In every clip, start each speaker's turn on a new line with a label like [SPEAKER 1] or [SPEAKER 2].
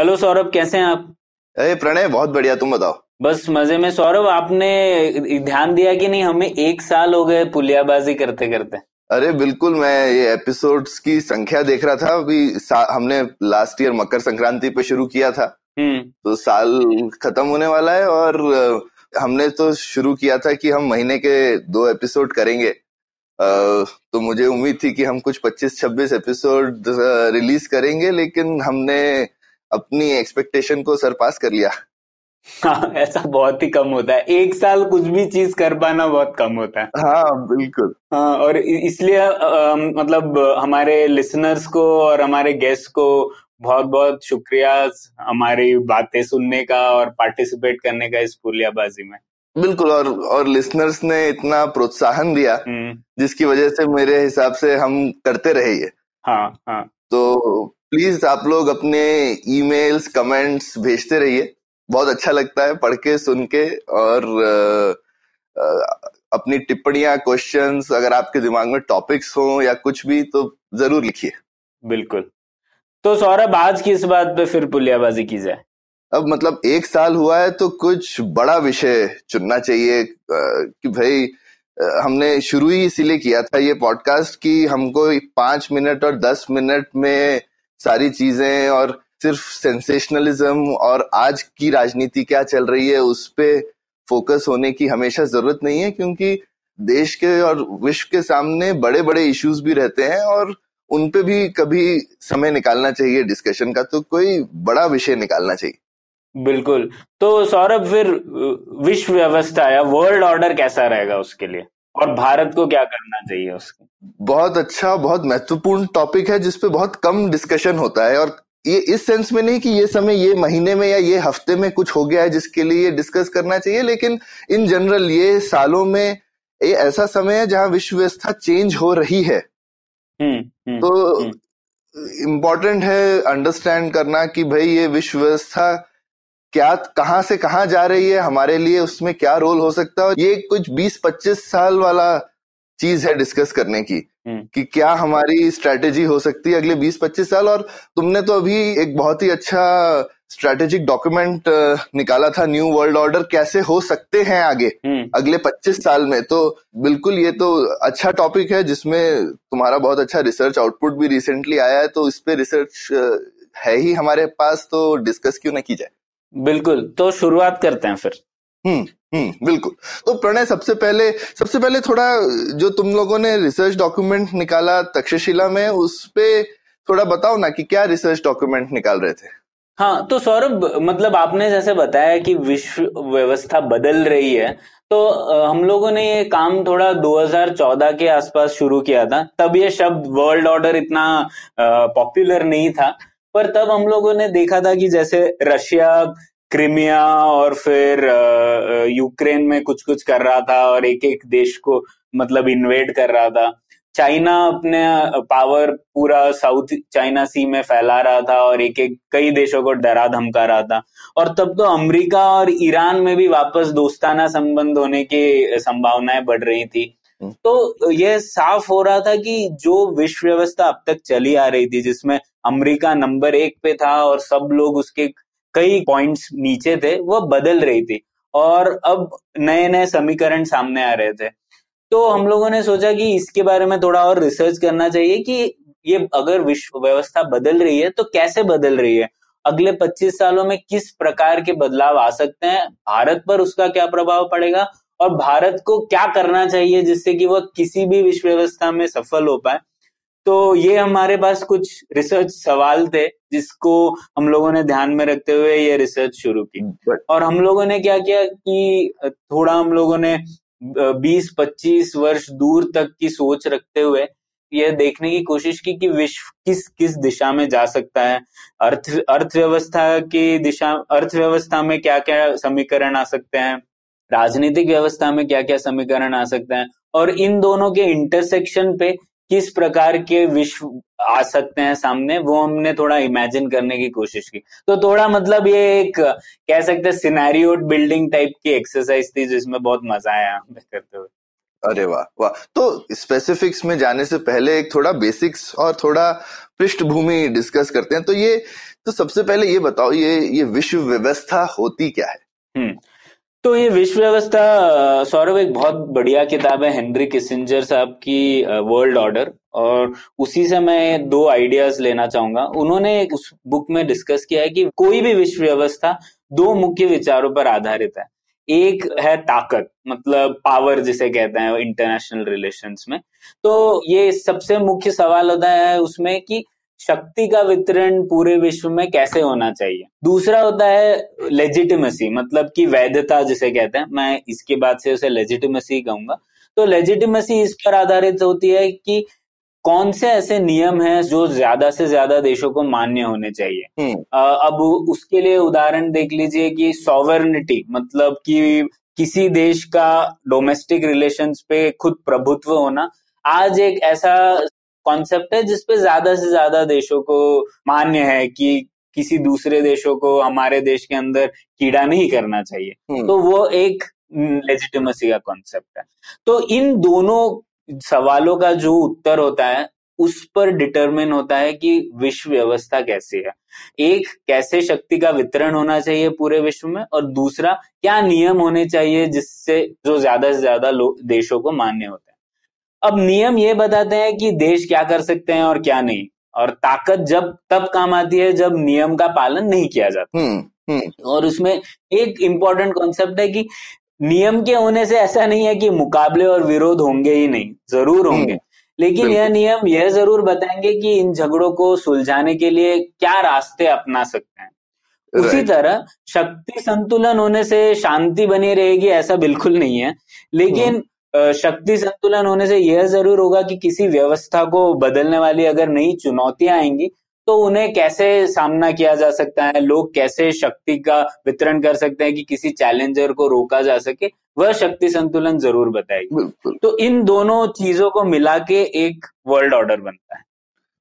[SPEAKER 1] Hello Saurabh कैसे हैं आप?
[SPEAKER 2] अरे प्रणय बहुत बढ़िया तुम बताओ?
[SPEAKER 1] बस मज़े में। सौरभ आपने ध्यान दिया कि नहीं? हमें एक साल हो गए पुलियाबाजी करते करते
[SPEAKER 2] अरे बिल्कुल मैं ये एपिसोड्स की संख्या देख रहा था। अभी हमने लास्ट ईयर मकर संक्रांति पे शुरू किया था।
[SPEAKER 1] हम्म।
[SPEAKER 2] तो साल खत्म होने वाला है और हमने तो शुरू किया था कि हम महीने के दो एपिसोड करेंगे। तो मुझे उम्मीद थी कि हम कुछ 25-26 एपिसोड रिलीज़ करेंगे लेकिन हमने अपनी एक्सपेक्टेशन को सरपास कर लिया।
[SPEAKER 1] हाँ ऐसा बहुत ही कम होता है। एक साल कुछ भी चीज़ कर पाना बहुत कम होता है।
[SPEAKER 2] हाँ बिल्कुल।
[SPEAKER 1] हाँ और इसलिए मतलब हमारे लिसनर्स को और हमारे गेस्ट को बहुत बहुत शुक्रिया हमारी बातें सुनने का और पार्टिसिपेट करने का इस पुलियाबाजी में।
[SPEAKER 2] बिल्कुल और और लिसनर्स ने इतना प्रोत्साहन दिया
[SPEAKER 1] हम्म।
[SPEAKER 2] जिसकी वजह से मेरे हिसाब से हम करते रहे ये।
[SPEAKER 1] हाँ हाँ।
[SPEAKER 2] तो प्लीज़ आप लोग अपने ईमेल्स कमेंट्स भेजते रहिए। बहुत अच्छा लगता है पढ़ के सुन के और अ, अ, अपनी टिप्पणियाँ क्वेश्चंस अगर आपके दिमाग में टॉपिक्स हो या कुछ भी तो ज़रूर लिखिए।
[SPEAKER 1] बिल्कुल। तो सौरभ आज किस बात पे फिर पुलियाबाजी की जाए?
[SPEAKER 2] अब मतलब एक साल हुआ है तो कुछ बड़ा विषय चुनना चाहिए कि भाई हमने शुरू ही इसीलिए किया था ये पॉडकास्ट कि हमको पाँच मिनट और दस मिनट में सारी चीज़ें और सिर्फ़ सेंसेशनलिज्म और आज की राजनीति क्या चल रही है, उस पर फोकस होने की हमेशा ज़रूरत नहीं है, क्योंकि देश के और विश्व के सामने बड़े बड़े इश्यूज़ भी रहते हैं और उन पे भी कभी समय निकालना चाहिए डिस्कशन का तो कोई बड़ा विषय निकालना चाहिए।
[SPEAKER 1] बिल्कुल। तो सौरभ, फिर विश्व व्यवस्था या वर्ल्ड ऑर्डर कैसा रहेगा उसके लिए? और भारत को क्या करना चाहिए उसके
[SPEAKER 2] बहुत अच्छा बहुत महत्वपूर्ण टॉपिक है जिसपे बहुत कम डिस्कशन होता है और ये इस सेंस में नहीं कि ये समय ये महीने में या ये हफ़्ते में कुछ हो गया है जिसके लिए ये डिस्कस करना चाहिए लेकिन इन जनरल ये सालों में ये ऐसा समय है जहाँ विश्व व्यवस्था चेंज हो रही है
[SPEAKER 1] हम्म हम्म
[SPEAKER 2] तो
[SPEAKER 1] हम्म।
[SPEAKER 2] इम्पोर्टेंट है अंडरस्टैंड करना कि भाई ये विश्व व्यवस्था क्या कहाँ से कहाँ जा रही है हमारे लिए उसमें क्या रोल हो सकता है? ये कुछ 20-25 साल वाला चीज़ है डिस्कस करने की
[SPEAKER 1] हम्म।
[SPEAKER 2] कि क्या हमारी स्ट्रेटेजी हो सकती है अगले 20-25 साल? और तुमने तो अभी एक बहुत ही अच्छा स्ट्रेटेजिक डॉक्यूमेंट निकाला था न्यू वर्ल्ड ऑर्डर कैसे हो सकते हैं आगे
[SPEAKER 1] हम्म।
[SPEAKER 2] अगले 25 साल में। तो बिल्कुल ये तो अच्छा टॉपिक है जिसमें तुम्हारा बहुत अच्छा रिसर्च आउटपुट भी रिसेंटली आया है तो इस पे रिसर्च है ही हमारे पास तो डिस्कस क्यों ना की जाए।
[SPEAKER 1] बिल्कुल तो शुरुआत करते हैं फिर।
[SPEAKER 2] हम्म हम्म बिल्कुल। तो प्रणय सबसे पहले सबसे पहले थोड़ा जो तुम लोगों ने रिसर्च डॉक्यूमेंट निकाला तक्षशिला में उस पे थोड़ा बताओ ना कि क्या रिसर्च डॉक्यूमेंट निकाल रहे थे।
[SPEAKER 1] हाँ तो सौरभ मतलब आपने जैसे बताया कि विश्व व्यवस्था बदल रही है तो हम लोगों ने ये काम थोड़ा 2014 के आसपास शुरू किया था। तब ये शब्द वर्ल्ड ऑर्डर इतना पॉपुलर नहीं था। पर तब हम लोगों ने देखा था कि जैसे रशिया क्रिमिया और फिर यूक्रेन में कुछ कुछ कर रहा था और एक एक देश को मतलब इन्वेड कर रहा था। चाइना अपने पावर पूरा साउथ चाइना सी में फैला रहा था और एक एक कई देशों को डरा धमका रहा था। और तब तो अमेरिका और ईरान में भी वापस दोस्ताना संबंध होने की संभावनाएँ बढ़ रही थी।
[SPEAKER 2] हम्म।
[SPEAKER 1] तो यह साफ़ हो रहा था कि जो विश्व व्यवस्था अब तक चली आ रही थी जिसमें अमेरिका नंबर एक पे था और सब लोग उसके कई पॉइंट्स नीचे थे वह बदल रही थी। और अब नए नए समीकरण सामने आ रहे थे। तो हम लोगों ने सोचा कि इसके बारे में थोड़ा और रिसर्च करना चाहिए कि ये अगर विश्व व्यवस्था बदल रही है तो कैसे बदल रही है? अगले 25 सालों में किस प्रकार के बदलाव आ सकते हैं? भारत पर उसका क्या प्रभाव पड़ेगा? और भारत को क्या करना चाहिए जिससे कि वह किसी भी विश्व व्यवस्था में सफल हो पाए? तो ये हमारे पास कुछ रिसर्च सवाल थे जिसको हम लोगों ने ध्यान में रखते हुए ये रिसर्च शुरू की। और हम लोगों ने क्या किया कि थोड़ा हम लोगों ने बीस पच्चीस वर्ष दूर तक की सोच रखते हुए यह देखने की कोशिश की कि विश्व किस किस दिशा में जा सकता है। अर्थ अर्थव्यवस्था की दिशा अर्थव्यवस्था में क्या क्या समीकरण आ सकते हैं? राजनीतिक व्यवस्था में क्या क्या समीकरण आ सकते हैं? और इन दोनों के इंटरसेक्शन पे किस प्रकार के विश्व आ सकते हैं सामने वो हमने थोड़ा इमेजिन करने की कोशिश की। तो थोड़ा मतलब ये एक कह सकते हैं सिनेरियो बिल्डिंग टाइप की एक्सरसाइज थी जिसमें बहुत मज़ा आया हमें करते हुए।
[SPEAKER 2] अरे वाह वाह। तो स्पेसिफिक्स में जाने से पहले एक थोड़ा बेसिक्स और थोड़ा पृष्ठभूमि डिस्कस करते हैं। तो ये तो सबसे पहले ये बताओ ये ये विश्व व्यवस्था होती क्या है?
[SPEAKER 1] हम्म। तो ये विश्व व्यवस्था सौरभ, एक बहुत बढ़िया किताब है हेनरी किसिंजर साहब की वर्ल्ड ऑर्डर। और उसी से मैं दो आइडियाज़ लेना चाहूँगा। उन्होंने उस बुक में डिस्कस किया है कि कोई भी विश्व व्यवस्था दो मुख्य विचारों पर आधारित है। एक है ताकत मतलब पावर जिसे कहते हैं इंटरनेशनल रिलेशंस में। तो ये सबसे मुख्य सवाल होता है उसमें कि शक्ति का वितरण पूरे विश्व में कैसे होना चाहिए? दूसरा होता है लेजिटिमेसी मतलब कि वैधता जिसे कहते हैं। मैं इसके बाद से उसे लेजिटिमेसी कहूँगा। तो लेजिटिमेसी इस पर आधारित होती है कि कौन से ऐसे नियम हैं जो ज़्यादा से ज़्यादा देशों को मान्य होने चाहिए? हम्म। अब उसके लिए उदाहरण देख लीजिए कि सॉवर्निटी मतलब कि किसी देश का डोमेस्टिक रिलेशंस पे खुद प्रभुत्व होना। आज एक ऐसा कॉन्सेप्ट है जिसपे ज़्यादा से ज़्यादा देशों को मान्य है कि किसी दूसरे देशों को हमारे देश के अंदर कीड़ा नहीं करना चाहिए। हम्म। तो वो एक लेजिटिमेसी का कॉन्सेप्ट है। तो इन दोनों सवालों का जो उत्तर होता है उस पर डिटरमिन होता है कि विश्व व्यवस्था कैसी है। एक कैसे शक्ति का वितरण होना चाहिए पूरे विश्व में? और दूसरा क्या नियम होने चाहिए जिससे जो ज़्यादा से ज़्यादा देशों को मान्य होता है? अब नियम ये बताते हैं कि देश क्या कर सकते हैं और क्या नहीं। और ताकत जब तब काम आती है जब नियम का पालन नहीं किया जाता। हुँ, हम्म, हुँ. हम्म। और उसमें एक इम्पोर्टेंट कॉन्सेप्ट है कि नियम के होने से ऐसा नहीं है कि मुकाबले और विरोध होंगे ही नहीं ज़रूर हम्म, होंगे। लेकिन यह नियम यह ज़रूर बताएँगे कि इन झगड़ों को सुलझाने के लिए क्या रास्ते अपना सकते हैं। उसी तरह शक्ति संतुलन होने से शांति बनी रहेगी ऐसा बिल्कुल नहीं है। लेकिन शक्ति संतुलन होने से यह ज़रूर होगा कि किसी व्यवस्था को बदलने वाली अगर नई चुनौतियाँ आएँगी तो उन्हें कैसे सामना किया जा सकता है? लोग कैसे शक्ति का वितरण कर सकते हैं कि किसी चैलेंजर को रोका जा सके? वह शक्ति संतुलन ज़रूर बताएगी। तो इन दोनों चीज़ों को मिला के एक वर्ल्ड ऑर्डर बनता है।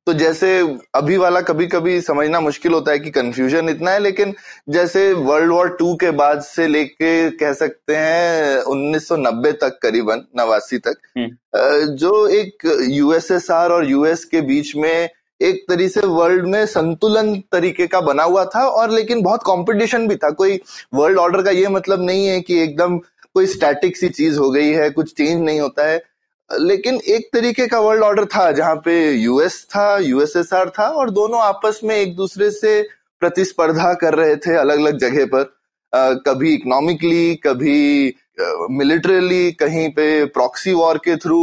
[SPEAKER 2] तो जैसे अभी वाला कभी कभी समझना मुश्किल होता है कि कंफ्यूजन इतना है लेकिन जैसे वर्ल्ड वॉर टू के बाद से लेके कह सकते हैं 1990 तक करीबन नवासी तक हम्म। जो एक यूएसएसआर और यूएस के बीच में एक तरीके से वर्ल्ड में संतुलन तरीके का बना हुआ था और लेकिन बहुत कंपटीशन भी था कोई वर्ल्ड ऑर्डर का ये मतलब नहीं है कि एकदम कोई स्टैटिक सी चीज़ हो गई है कुछ चेंज नहीं होता है लेकिन एक तरीके का वर्ल्ड ऑर्डर था जहाँ पे यूएस था यूएसएसआर था और दोनों आपस में एक दूसरे से प्रतिस्पर्धा कर रहे थे अलग अलग जगह पर। आ, कभी इकोनॉमिकली कभी मिलिट्रली कहीं पे प्रॉक्सी वॉर के थ्रू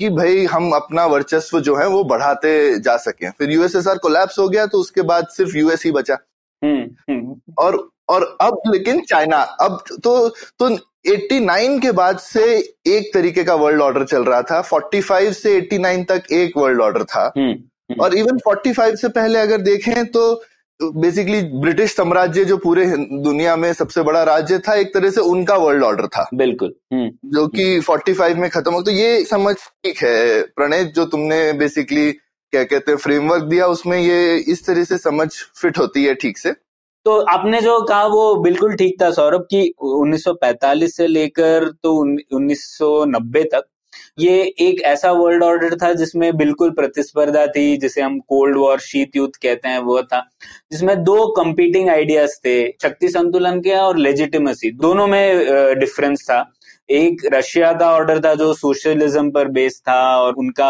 [SPEAKER 2] कि भाई हम अपना वर्चस्व जो है वो बढ़ाते जा सके। फिर यूएसएसआर कोलैप्स हो गया तो उसके बाद सिर्फ़ यूएस ही बचा। हम्म, हम्म। और और अब लेकिन चाइना अब तो तो 89 के बाद से एक तरीके का वर्ल्ड ऑर्डर चल रहा था। 45 से 89 तक एक वर्ल्ड ऑर्डर था। हम्म, हम्म। और इवन 45 से पहले अगर देखें तो बेसिकली ब्रिटिश साम्राज्य जो पूरे दुनिया में सबसे बड़ा राज्य था एक तरह से उनका वर्ल्ड ऑर्डर था।
[SPEAKER 1] बिल्कुल। हम्म।
[SPEAKER 2] जो कि 45 में खत्म हो तो ये समझ ठीक है प्रणय जो तुमने बेसिकली क्या कहते हैं फ्रेमवर्क दिया उसमें ये इस तरह से समझ फिट होती है ठीक से।
[SPEAKER 1] तो आपने जो कहा वो बिल्कुल ठीक था सौरभ, कि 1945 से लेकर तो 1990 तक ये एक ऐसा वर्ल्ड ऑर्डर था जिसमें बिल्कुल प्रतिस्पर्धा थी, जिसे हम कोल्ड वॉर शीत युद्ध कहते हैं, वो था। जिसमें दो कंपीटिंग आइडियाज़ थे, शक्ति संतुलन के और लेजिटिमेसी दोनों में डिफरेंस था। एक रशिया का ऑर्डर था जो सोशलिज्म पर बेस्ड था और उनका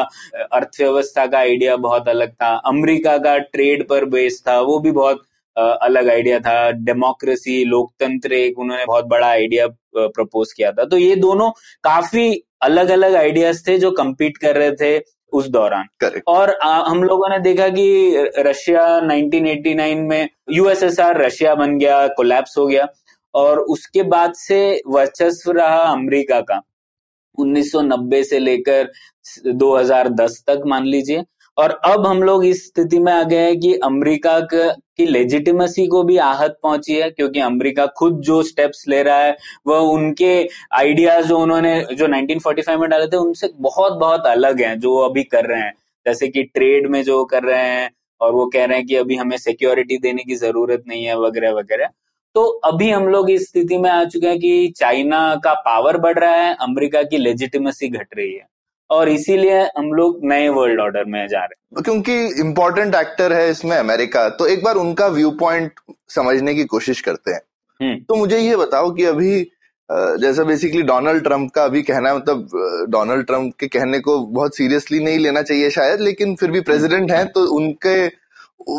[SPEAKER 1] अर्थव्यवस्था का आइडिया बहुत अलग था। अमेरिका का ट्रेड पर बेस्ड था, वो भी बहुत अलग आइडिया था। डेमोक्रेसी लोकतंत्र एक उन्होंने बहुत बड़ा आइडिया प्रपोज किया था। तो ये दोनों काफ़ी अलग अलग आइडियाज़ थे जो कम्पीट कर रहे थे उस दौरान। Correct. और आ, हम लोगों ने देखा कि रशिया 1989 में यूएसएसआर रशिया बन गया कोलैप्स हो गया। और उसके बाद से वर्चस्व रहा अमेरिका का। 1990 से लेकर 2010 तक मान लीजिए। और अब हम लोग इस स्थिति में आ गए हैं कि अमेरिका की लेजिटिमेसी को भी आहत पहुँची है, क्योंकि अमेरिका खुद जो स्टेप्स ले रहा है, वह उनके आइडियाज़ जो उन्होंने, जो 1945 में डाले थे, उनसे बहुत बहुत अलग हैं, जो अभी कर रहे हैं। जैसे कि ट्रेड में जो कर रहे हैं, और वो कह रहे हैं कि अभी हमें सिक्योरिटी देने की ज़रूरत नहीं है, वगैरह वगैरह। तो अभी हम लोग इस स्थिति में आ चुके हैं कि चाइना का पावर बढ़ रहा है, अमेरिका की लेजिटिमेसी घट रही है। और इसीलिए हम लोग नए वर्ल्ड ऑर्डर में जा रहे
[SPEAKER 2] हैं क्योंकि इम्पोर्टेंट एक्टर है इसमें अमेरिका तो एक बार उनका व्यू पॉइंट समझने की कोशिश करते हैं हम्म। तो मुझे ये बताओ कि अभी जैसा बेसिकली डोनाल्ड ट्रंप का अभी कहना मतलब डोनाल्ड ट्रंप के कहने को बहुत सीरियसली नहीं लेना चाहिए शायद लेकिन फिर भी प्रेसिडेंट हैं तो उनके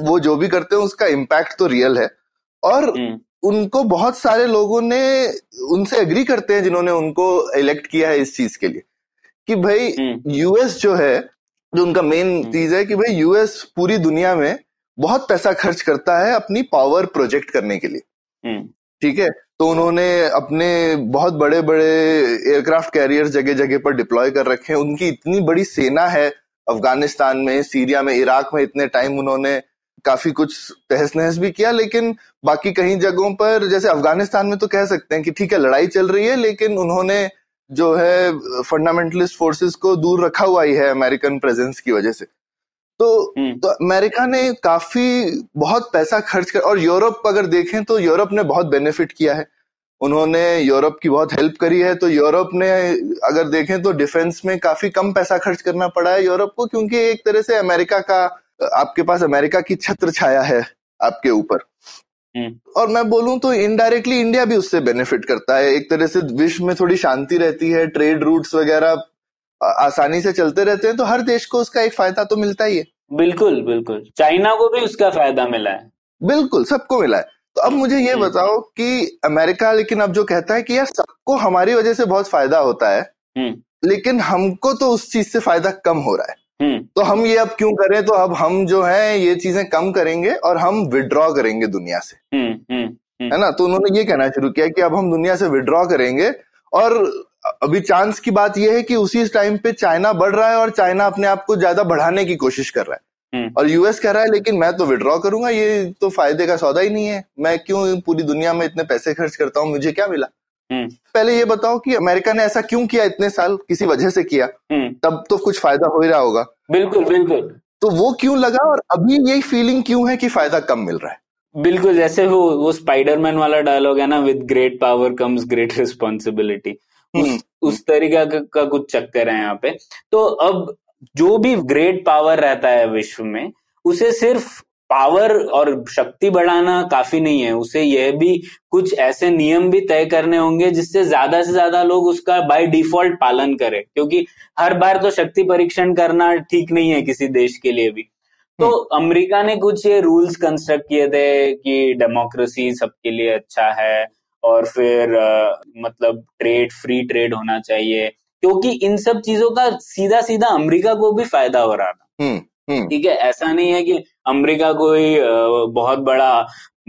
[SPEAKER 2] वो जो भी करते हैं उसका इम्पैक्ट तो रियल है और हम्म। उनको बहुत सारे लोगों ने उनसे एग्री करते हैं जिन्होंने उनको इलेक्ट किया है इस चीज़ के लिए कि भाई यूएस हम्म। जो है जो उनका मेन हम्म। चीज़ है कि भाई यूएस पूरी दुनिया में बहुत पैसा खर्च करता है अपनी पावर प्रोजेक्ट करने के लिए हम्म। ठीक है तो उन्होंने अपने बहुत बड़े बड़े एयरक्राफ्ट कैरियर जगह जगह पर डिप्लॉय कर रखे हैं उनकी इतनी बड़ी सेना है अफ़गानिस्तान में सीरिया में इराक में इतने टाइम उन्होंने काफ़ी कुछ तहस नहस भी किया लेकिन बाकी कहीं जगहों पर जैसे अफ़गानिस्तान में तो कह सकते हैं कि ठीक है लड़ाई चल रही है लेकिन उन्होंने जो है फंडामेंटलिस्ट फोर्सेस को दूर रखा हुआ ही है अमेरिकन प्रेजेंस की वजह से तो हम्म। तो अमेरिका ने काफ़ी बहुत पैसा खर्च कर और यूरोप अगर देखें तो यूरोप ने बहुत बेनिफिट किया है उन्होंने यूरोप की बहुत हेल्प करी है तो यूरोप ने अगर देखें तो डिफेंस में काफ़ी कम पैसा खर्च करना पड़ा है यूरोप को क्योंकि एक तरह से अमेरिका का आपके पास अमेरिका की छत्र छाया है आपके ऊपर। और मैं बोलूँ तो इनडायरेक्टली इंडिया भी उससे बेनिफिट करता है एक तरह से विश्व में थोड़ी शांति रहती है ट्रेड रूट्स वगैरह आसानी से चलते रहते हैं तो हर देश को उसका एक फ़ायदा तो मिलता ही है
[SPEAKER 1] बिल्कुल बिल्कुल चाइना को भी उसका फ़ायदा मिला है
[SPEAKER 2] बिल्कुल सबको मिला है तो अब मुझे ये हम्म। बताओ कि अमेरिका लेकिन अब जो कहता है कि यार सबको हमारी वजह से बहुत फ़ायदा होता है हम्म। लेकिन हमको तो उस चीज़ से फ़ायदा कम हो रहा है हम्म। तो हम ये अब क्यों करें? तो अब हम जो है ये चीज़ें कम करेंगे और हम विड्रॉ करेंगे दुनिया से। हम्म, हम्म, है ना? तो उन्होंने ये कहना शुरू किया कि अब हम दुनिया से विड्रॉ करेंगे और अभी चांस की बात यह है कि उसी टाइम पे चाइना बढ़ रहा है और चाइना अपने आप को ज़्यादा बढ़ाने की कोशिश कर रहा है। और यूएस कह रहा है लेकिन मैं तो विड्रॉ करूँगा ये तो फ़ायदे का सौदा ही नहीं है। मैं क्यों पूरी दुनिया में इतने पैसे खर्च करता हूँ? मुझे क्या मिला? हम्म। पहले ये बताओ कि अमेरिका ने ऐसा क्यों किया इतने साल किसी वजह से किया? हम्म। तब तो कुछ फ़ायदा हो ही रहा होगा।
[SPEAKER 1] बिल्कुल बिल्कुल।
[SPEAKER 2] तो वो क्यों लगा और अभी यही फीलिंग क्यों है कि फ़ायदा कम मिल रहा है?
[SPEAKER 1] बिल्कुल जैसे वो वो स्पाइडरमैन वाला डायलॉग है ना with great power comes great responsibility उस, उस तरीका का, का कुछ चक्कर है यहाँ पे। तो अब जो भी ग्रेट पावर रहता है विश्व में उसे सिर्फ़ पावर और शक्ति बढ़ाना काफ़ी नहीं है उसे यह भी कुछ ऐसे नियम भी तय करने होंगे जिससे ज़्यादा से ज़्यादा लोग उसका बाय डिफ़ॉल्ट पालन करें क्योंकि हर बार तो शक्ति परीक्षण करना ठीक नहीं है किसी देश के लिए भी तो हम्म। अमेरिका ने कुछ ये रूल्स कंस्ट्रक्ट किए थे कि डेमोक्रेसी सबके लिए अच्छा है और फिर आ, मतलब ट्रेड फ्री ट्रेड होना चाहिए क्योंकि इन सब चीज़ों का सीधा सीधा अमेरिका को भी फ़ायदा हो रहा था हम्म। हम्म। ठीक है ऐसा नहीं है कि अमेरिका कोई बहुत बड़ा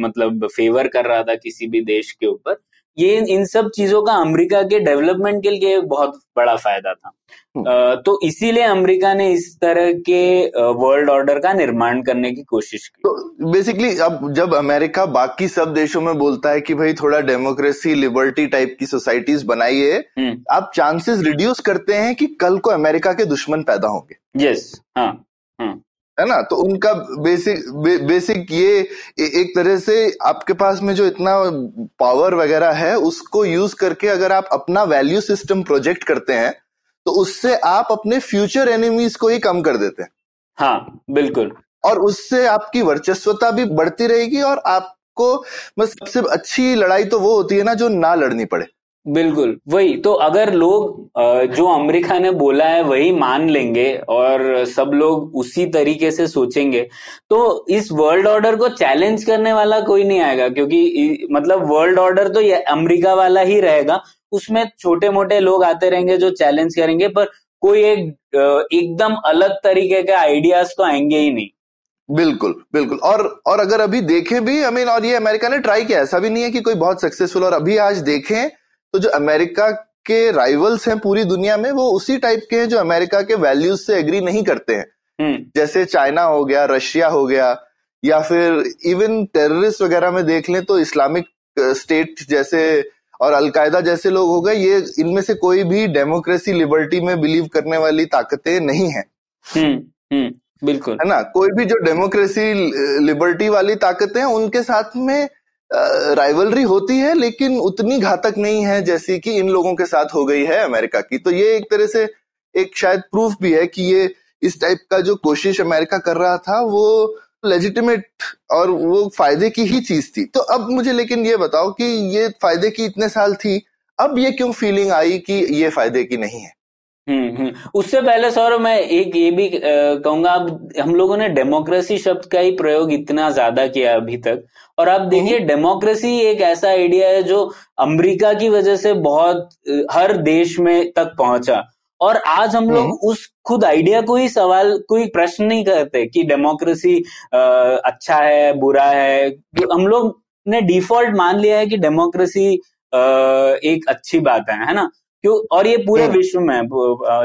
[SPEAKER 1] मतलब फेवर कर रहा था किसी भी देश के ऊपर ये इन सब चीज़ों का अमेरिका के डेवलपमेंट के लिए बहुत बड़ा फ़ायदा था हम्म। तो इसीलिए अमेरिका ने इस तरह के वर्ल्ड ऑर्डर का निर्माण करने की कोशिश की
[SPEAKER 2] तो बेसिकली अब जब अमेरिका बाकी सब देशों में बोलता है कि भाई थोड़ा डेमोक्रेसी लिबर्टी टाइप की सोसाइटीज बनाइए हम्म। आप चांसेस रिड्यूस करते हैं कि कल को अमेरिका के दुश्मन पैदा होंगे
[SPEAKER 1] यस हाँ हम्म।
[SPEAKER 2] है ना? तो उनका बेसिक बे, बेसिक ये ए, एक तरह से आपके पास में जो इतना पावर वगैरह है उसको यूज़ करके अगर आप अपना वैल्यू सिस्टम प्रोजेक्ट करते हैं तो उससे आप अपने फ्यूचर एनिमीज को ही कम कर देते हैं।
[SPEAKER 1] हाँ बिल्कुल।
[SPEAKER 2] और उससे आपकी वर्चस्वता भी बढ़ती रहेगी और आपको बस सबसे अच्छी लड़ाई तो वो होती है ना जो ना लड़नी पड़े।
[SPEAKER 1] बिल्कुल। वही तो अगर लोग जो अमेरिका ने बोला है, वही मान लेंगे और सब लोग उसी तरीके से सोचेंगे तो इस वर्ल्ड ऑर्डर को चैलेंज करने वाला कोई नहीं आएगा, क्योंकि मतलब वर्ल्ड ऑर्डर तो ये अमेरिका वाला ही रहेगा। उसमें छोटे मोटे लोग आते रहेंगे जो चैलेंज करेंगे, पर कोई एक एकदम अलग तरीके के आइडियाज़ तो आएँगे ही नहीं।
[SPEAKER 2] बिल्कुल बिल्कुल। और और अगर अभी देखें भी आई मीन और ये अमेरिका ने ट्राई किया ऐसा भी नहीं है कि कोई बहुत सक्सेसफुल और अभी आज देखें तो जो अमेरिका के राइवल्स हैं पूरी दुनिया में वो उसी टाइप के हैं जो अमेरिका के वैल्यूज़ से एग्री नहीं करते हैं।
[SPEAKER 1] हम्म।
[SPEAKER 2] जैसे चाइना हो गया रशिया हो गया या फिर इवन टेररिस्ट वगैरह में देख लें तो इस्लामिक स्टेट जैसे और अलकायदा जैसे लोग हो गए ये इनमें से कोई भी डेमोक्रेसी लिबर्टी में बिलीव करने वाली ताकतें नहीं है।
[SPEAKER 1] हम्म हम्म बिल्कुल।
[SPEAKER 2] है ना? कोई भी जो डेमोक्रेसी लिबर्टी वाली ताकतें हैं उनके साथ में राइवलरी होती है, लेकिन उतनी घातक नहीं है जैसी कि इन लोगों के साथ हो गई है अमेरिका की। तो ये एक तरह से एक शायद प्रूफ भी है कि ये इस टाइप का जो कोशिश अमेरिका कर रहा था, वो लेजिटिमेट और वो फ़ायदे की ही चीज़ थी। तो अब मुझे लेकिन ये बताओ कि ये फ़ायदे की इतने साल थी, अब ये क्यों फीलिंग आई कि ये फ़ायदे की नहीं है?
[SPEAKER 1] हम्म हम्म। उससे पहले सौरभ मैं एक ये भी कहूँगा अब हम लोगों ने डेमोक्रेसी शब्द का ही प्रयोग इतना ज़्यादा किया अभी तक। और आप देखिए डेमोक्रेसी एक ऐसा आइडिया है जो अमेरिका की वजह से बहुत हर देश में तक पहुँचा। और आज हम लोग उस खुद आइडिया को ही सवाल कोई प्रश्न नहीं करते कि डेमोक्रेसी अच्छा है बुरा है। हम लोग ने डिफ़ॉल्ट मान लिया है कि डेमोक्रेसी एक अच्छी बात है है ना? क्यों? और ये पूरे विश्व में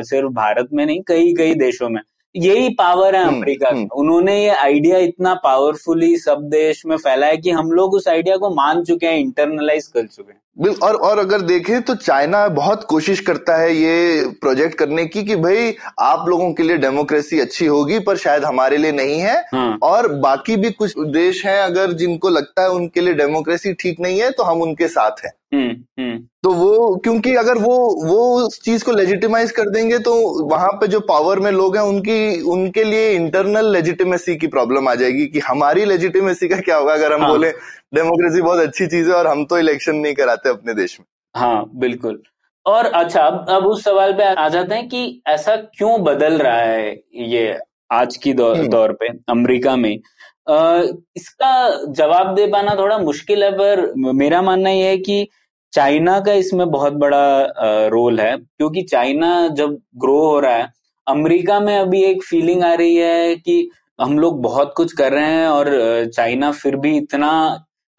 [SPEAKER 1] सिर्फ़ भारत में नहीं कई कई देशों में। यही पावर है अमेरिका का। उन्होंने ये आइडिया इतना पावरफुली सब देश में फैला है कि हम लोग उस आइडिया को मान चुके हैं इंटरनलाइज कर चुके हैं।
[SPEAKER 2] और और अगर देखें तो चाइना बहुत कोशिश करता है ये प्रोजेक्ट करने की कि भाई आप लोगों के लिए डेमोक्रेसी अच्छी होगी पर शायद हमारे लिए नहीं है। हाँ। और बाकी भी कुछ देश हैं अगर जिनको लगता है उनके लिए डेमोक्रेसी ठीक नहीं है तो हम उनके साथ हैं। हम्म, हम्म। तो वो क्योंकि अगर वो वो उस चीज़ को लेजिटिमाइज कर देंगे तो वहाँ पे जो पावर में लोग हैं उनकी उनके लिए इंटरनल लेजिटिमेसी की प्रॉब्लम आ जाएगी कि हमारी लेजिटिमेसी का क्या होगा? अगर हम हाँ. बोले डेमोक्रेसी बहुत अच्छी चीज़ है और हम तो इलेक्शन नहीं कराते अपने देश में.
[SPEAKER 1] हाँ बिल्कुल। और अच्छा अब अब उस सवाल पे आ जाते हैं कि ऐसा क्यों बदल रहा है ये आज की दौर, हम्म। दौर पे अमेरिका में? इसका जवाब दे पाना थोड़ा मुश्किल है, पर मेरा मानना यह है कि चाइना का इसमें बहुत बड़ा रोल है। क्योंकि चाइना जब ग्रो हो रहा है, अमेरिका में अभी एक फीलिंग आ रही है कि हम लोग बहुत कुछ कर रहे हैं और चाइना फिर भी इतना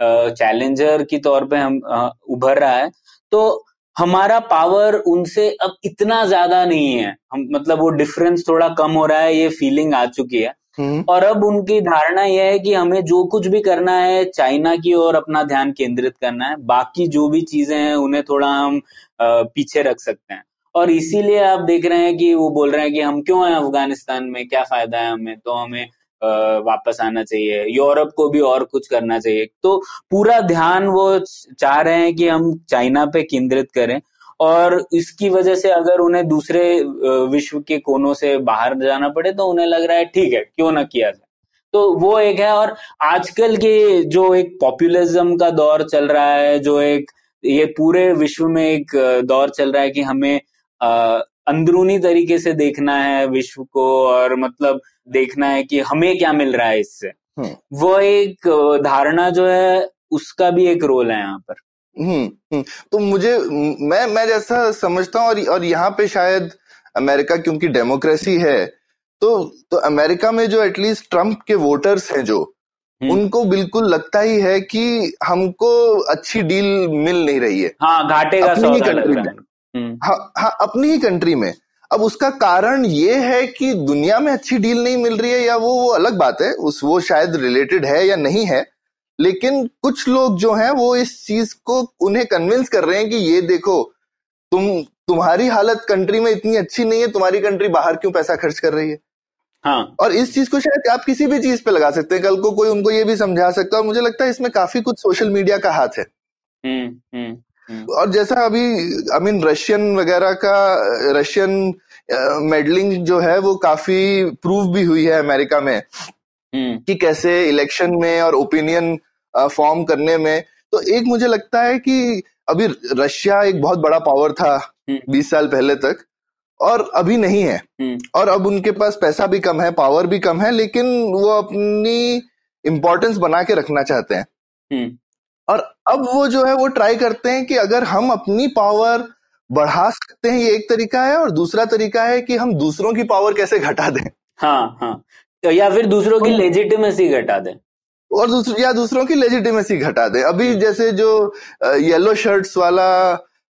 [SPEAKER 1] चैलेंजर की तौर पे हम उभर रहा है। तो हमारा पावर उनसे अब इतना ज़्यादा नहीं है। हम मतलब वो डिफरेंस थोड़ा कम हो रहा है, ये फीलिंग आ चुकी है। और अब उनकी धारणा यह है कि हमें जो कुछ भी करना है, चाइना की ओर अपना ध्यान केंद्रित करना है। बाकी जो भी चीज़ें हैं, उन्हें थोड़ा हम पीछे रख सकते हैं। और इसीलिए आप देख रहे हैं कि वो बोल रहे हैं कि हम क्यों हैं अफ़गानिस्तान में, क्या फ़ायदा है हमें? तो हमें वापस आना चाहिए। यूरोप को भी और कुछ करना चाहिए। तो पूरा ध्यान वो चाह रहे हैं कि हम चाइना पे केंद्रित करें। और इसकी वजह से अगर उन्हें दूसरे विश्व के कोनों से बाहर जाना पड़े तो उन्हें लग रहा है ठीक है क्यों ना किया जाए। तो वो एक है और आजकल के जो एक पॉपुलिज्म का दौर चल रहा है जो एक ये पूरे विश्व में एक दौर चल रहा है कि हमें अंदरूनी तरीके से देखना है विश्व को और मतलब देखना है कि हमें क्या मिल रहा है इससे। हम्म। वो एक धारणा जो है उसका भी एक रोल है यहाँ पर।
[SPEAKER 2] हम्म, हम्म। तो मुझे मैं मैं जैसा समझता हूँ और और यहाँ पे शायद अमेरिका क्योंकि डेमोक्रेसी है तो तो अमेरिका में जो एटलीस्ट ट्रंप के वोटर्स हैं जो उनको बिल्कुल लगता ही है कि हमको अच्छी डील मिल नहीं रही है।
[SPEAKER 1] हाँ घाटे का अपनी ही कंट्री
[SPEAKER 2] में। हाँ। हाँ अपनी ही कंट्री में। अब उसका कारण ये है कि दुनिया में अच्छी डील नहीं मिल रही है या वो वो अलग बात है उस वो शायद रिलेटेड है या नहीं है लेकिन कुछ लोग जो हैं वो इस चीज़ को उन्हें कन्विंस कर रहे हैं कि ये देखो तुम तुम्हारी हालत कंट्री में इतनी अच्छी नहीं है तुम्हारी कंट्री बाहर क्यों पैसा खर्च कर रही है हाँ और इस चीज़ को शायद आप किसी भी चीज़ पे लगा सकते हैं कल को कोई उनको ये भी समझा सकता है और मुझे लगता है इसमें काफ़ी कुछ सोशल मीडिया का हाथ है हुँ, हम्म, हुँ. हम्म। और जैसा अभी आई मीन रशियन वगैरह का रशियन मेडलिंग जो है वो काफ़ी प्रूव भी हुई है अमेरिका में हम्म। कि कैसे इलेक्शन में और ओपिनियन फॉर्म करने में। तो एक मुझे लगता है कि अभी रशिया एक बहुत बड़ा पावर था हम्म। बीस साल पहले तक और अभी नहीं है। और अब उनके पास पैसा भी कम है पावर भी कम है लेकिन वो अपनी इम्पोर्टेंस बना के रखना चाहते हैं। और अब वो जो है वो ट्राई करते हैं कि अगर हम अपनी पावर बढ़ा सकते हैं ये एक तरीका है और दूसरा तरीका है कि हम दूसरों की पावर कैसे घटा दें।
[SPEAKER 1] हाँ हाँ। तो या फिर दूसरों की लेजिटिमेसी घटा दें।
[SPEAKER 2] और दूसर, या दूसरों की लेजिटिमेसी घटा दे। अभी। जैसे जो येलो शर्ट्स वाला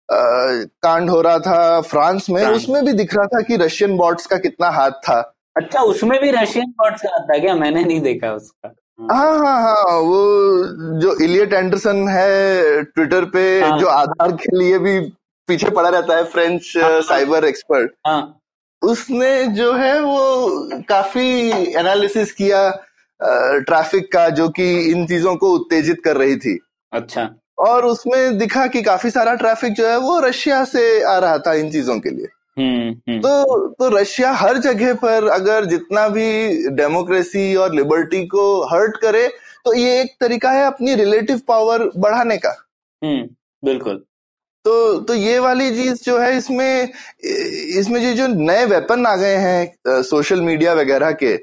[SPEAKER 2] कांड हो रहा था फ्रांस में उसमें भी दिख रहा था कि रशियन बॉट्स का कितना हाथ था।
[SPEAKER 1] अच्छा उसमें भी रशियन बॉट्स का आता है क्या? मैंने नहीं देखा उसका।
[SPEAKER 2] हाँ। हाँ हाँ वो जो इलियट एंडरसन है ट्विटर पे
[SPEAKER 1] हाँ।
[SPEAKER 2] जो आधार के लिए भी पीछे पड़ा रहता है फ्रेंच
[SPEAKER 1] हाँ।
[SPEAKER 2] साइबर एक्सपर्ट
[SPEAKER 1] हाँ।
[SPEAKER 2] उसने जो है वो काफ़ी एनालिसिस किया। ट्रैफ़िक का जो कि इन चीज़ों को उत्तेजित कर रही थी।
[SPEAKER 1] अच्छा।
[SPEAKER 2] और उसमें दिखा कि काफ़ी सारा ट्रैफ़िक जो है वो रशिया से आ रहा था इन चीज़ों के लिए।
[SPEAKER 1] हम्म हम्म।
[SPEAKER 2] तो तो रशिया हर जगह पर अगर जितना भी डेमोक्रेसी और लिबर्टी को हर्ट करे तो ये एक तरीका है अपनी रिलेटिव पावर बढ़ाने का।
[SPEAKER 1] हम्म बिल्कुल।
[SPEAKER 2] तो तो ये वाली चीज़ जो है इसमें इसमें जो जो नए वेपन आ गए हैं सोशल मीडिया वगैरह के।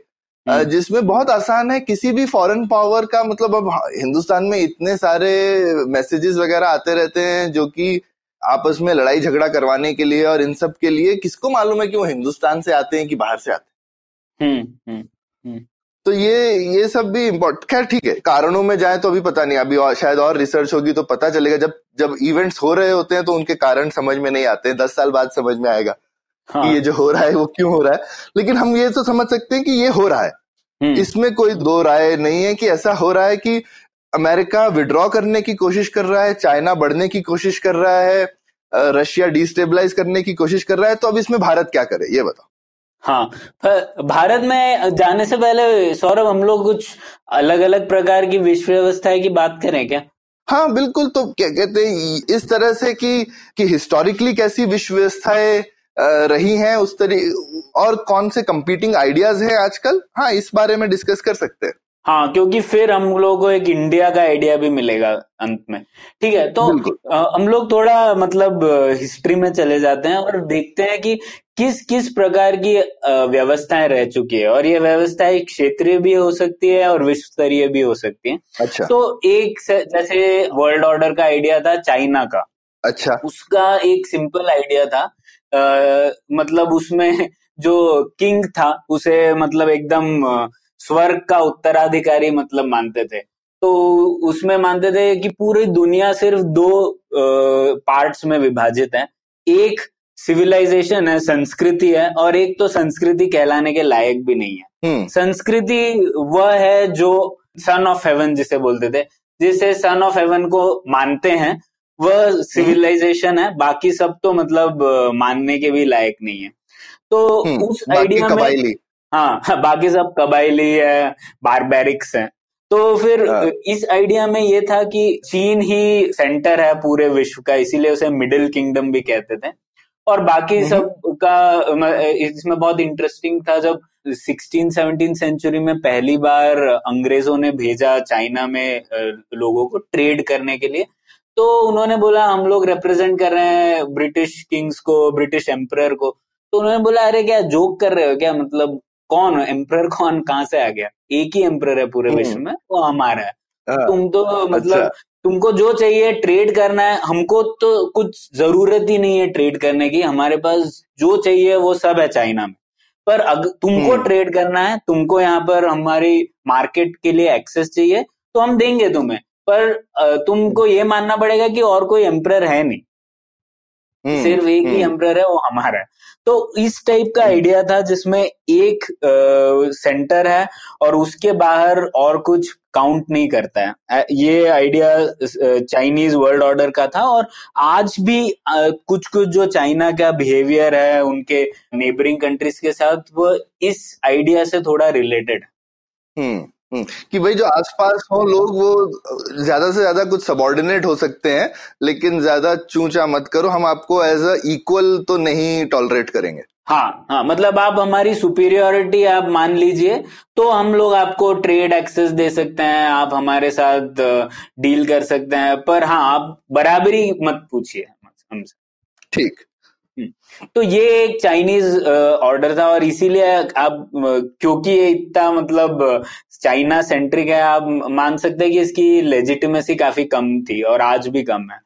[SPEAKER 2] जिसमें बहुत आसान है किसी भी फॉरेन पावर का मतलब अब हिंदुस्तान में इतने सारे मैसेजेस वगैरह आते रहते हैं जो कि आपस में लड़ाई झगड़ा करवाने के लिए और इन सब के लिए किसको मालूम है कि वो हिंदुस्तान से आते हैं कि बाहर से आते हैं?
[SPEAKER 1] हम्म हम्म
[SPEAKER 2] तो ये ये सब भी इम्पोर्ट खैर ठीक है कारणों में जाए तो अभी पता नहीं अभी और, शायद और रिसर्च होगी तो पता चलेगा जब जब इवेंट्स हो रहे होते हैं तो उनके कारण समझ में नहीं आते हैं दस साल बाद समझ में आएगा।
[SPEAKER 1] हाँ।
[SPEAKER 2] कि ये जो हो रहा है वो क्यों हो रहा है? लेकिन हम ये तो समझ सकते हैं कि ये हो रहा है।
[SPEAKER 1] हम्म,
[SPEAKER 2] इसमें कोई दो राय नहीं है कि ऐसा हो रहा है कि अमेरिका विड्रॉ करने की कोशिश कर रहा है चाइना बढ़ने की कोशिश कर रहा है रशिया डिस्टेबलाइज करने की कोशिश कर रहा है तो अब इसमें भारत क्या करे ये बताओ।
[SPEAKER 1] हाँ भारत में जाने से पहले सौरभ हम लोग कुछ अलग अलग प्रकार की विश्व व्यवस्था की बात करें क्या?
[SPEAKER 2] हाँ बिल्कुल तो क्या कहते हैं इस तरह से कि कि हिस्टोरिकली कैसी विश्व व्यवस्थाएँ रही हैं उस तरी और कौन से कंपीटिंग आइडियाज़ हैं आजकल? हाँ इस बारे में डिस्कस कर सकते हैं।
[SPEAKER 1] हाँ क्योंकि फिर हम लोगों को एक इंडिया का आइडिया भी मिलेगा अंत में। ठीक है तो। हम लोग थोड़ा मतलब हिस्ट्री में चले जाते हैं और देखते हैं कि किस किस प्रकार की व्यवस्थाएँ रह चुकी है। और ये व्यवस्थाएँ क्षेत्रीय भी हो सकती है और विश्व स्तरीय भी हो सकती है।
[SPEAKER 2] अच्छा।
[SPEAKER 1] तो एक जैसे वर्ल्ड ऑर्डर का आइडिया था चाइना का।
[SPEAKER 2] अच्छा।
[SPEAKER 1] उसका एक सिंपल आइडिया था आ, मतलब उसमें जो किंग था उसे मतलब एकदम स्वर्ग का उत्तराधिकारी मतलब मानते थे। तो उसमें मानते थे कि पूरी दुनिया सिर्फ़ दो पार्ट्स में विभाजित है। एक सिविलाइजेशन है संस्कृति है और एक तो संस्कृति कहलाने के लायक भी नहीं है।
[SPEAKER 2] हम्म।
[SPEAKER 1] संस्कृति वह है जो सन ऑफ़ हेवन जिसे बोलते थे जिसे सन ऑफ़ हेवन को मानते हैं वह सिविलाइजेशन है बाकी सब तो मतलब मानने के भी लायक नहीं है। तो
[SPEAKER 2] हम्म
[SPEAKER 1] उस आइडिया में हाँ। बाकी सब कबाइली है बारबेरिक्स है। तो फिर
[SPEAKER 2] हाँ।
[SPEAKER 1] इस आइडिया में ये था कि चीन ही सेंटर है पूरे विश्व का इसीलिए उसे मिडिल किंगडम भी कहते थे। और बाकी
[SPEAKER 2] हम्म।
[SPEAKER 1] सब का इसमें बहुत इंटरेस्टिंग था जब 16 17 सेंचुरी में पहली बार अंग्रेज़ों ने भेजा चाइना में लोगों को ट्रेड करने के लिए। तो उन्होंने बोला हम लोग रिप्रेजेंट कर रहे हैं ब्रिटिश किंग्स को ब्रिटिश एम्पर को. तो उन्होंने बोला अरे क्या जोक कर रहे हो क्या? मतलब कौन एम्पर कौन? कहाँ से आ गया? एक ही एम्पर है पूरे
[SPEAKER 2] हम्म।
[SPEAKER 1] विश्व में वो हमारा है।
[SPEAKER 2] हाँ,
[SPEAKER 1] तुम तो मतलब
[SPEAKER 2] अच्छा।
[SPEAKER 1] तुमको जो चाहिए ट्रेड करना है हमको तो कुछ ज़रूरत ही नहीं है ट्रेड करने की। हमारे पास जो चाहिए वो सब है चाइना में। पर अगर तुमको
[SPEAKER 2] हम्म।
[SPEAKER 1] ट्रेड करना है तुमको यहाँ पर हमारी मार्केट के लिए एक्सेस चाहिए तो हम देंगे तुम्हें। पर तुमको ये मानना पड़ेगा कि और कोई एम्पर है नहीं।
[SPEAKER 2] हम्म,
[SPEAKER 1] सिर्फ़ एक ही
[SPEAKER 2] हम्म,
[SPEAKER 1] एम्पर है वो हमारा है। तो इस टाइप का आइडिया था जिसमें एक सेंटर है और उसके बाहर और कुछ काउंट नहीं करता है। ये आइडिया चाइनीज़ वर्ल्ड ऑर्डर का था और आज भी कुछ कुछ जो चाइना का बिहेवियर है उनके नेबरिंग कंट्रीज़ के साथ वो इस आइडिया से थोड़ा रिलेटेड है।
[SPEAKER 2] हम्म हम्म, कि भाई जो आसपास हो लोग वो ज़्यादा से ज़्यादा कुछ सबॉर्डिनेट हो सकते हैं लेकिन ज़्यादा चूचा मत करो हम आपको एज अ इक्वल तो नहीं टॉलरेट करेंगे।
[SPEAKER 1] हाँ हाँ मतलब आप हमारी सुपीरियोरिटी आप मान लीजिए तो हम लोग आपको ट्रेड एक्सेस दे सकते हैं आप हमारे साथ डील कर सकते हैं पर हाँ आप बराबरी मत पूछिए हमसे।
[SPEAKER 2] ठीक।
[SPEAKER 1] तो ये एक चाइनीज़ ऑर्डर था और इसीलिए आप क्योंकि ये इतना मतलब चाइना सेंट्रिक है आप मान सकते हैं कि इसकी लेजिटिमेसी काफ़ी कम थी और आज भी कम है।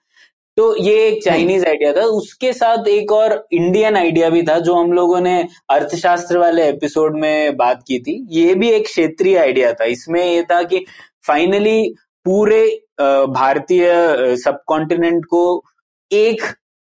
[SPEAKER 1] तो ये एक चाइनीज़ आइडिया था। उसके साथ एक और इंडियन आइडिया भी था जो हम लोगों ने अर्थशास्त्र वाले एपिसोड में बात की थी। ये भी एक क्षेत्रीय आइडिया था। इसमें ये था कि फाइनली पूरे भारतीय सब कॉन्टिनेंट को एक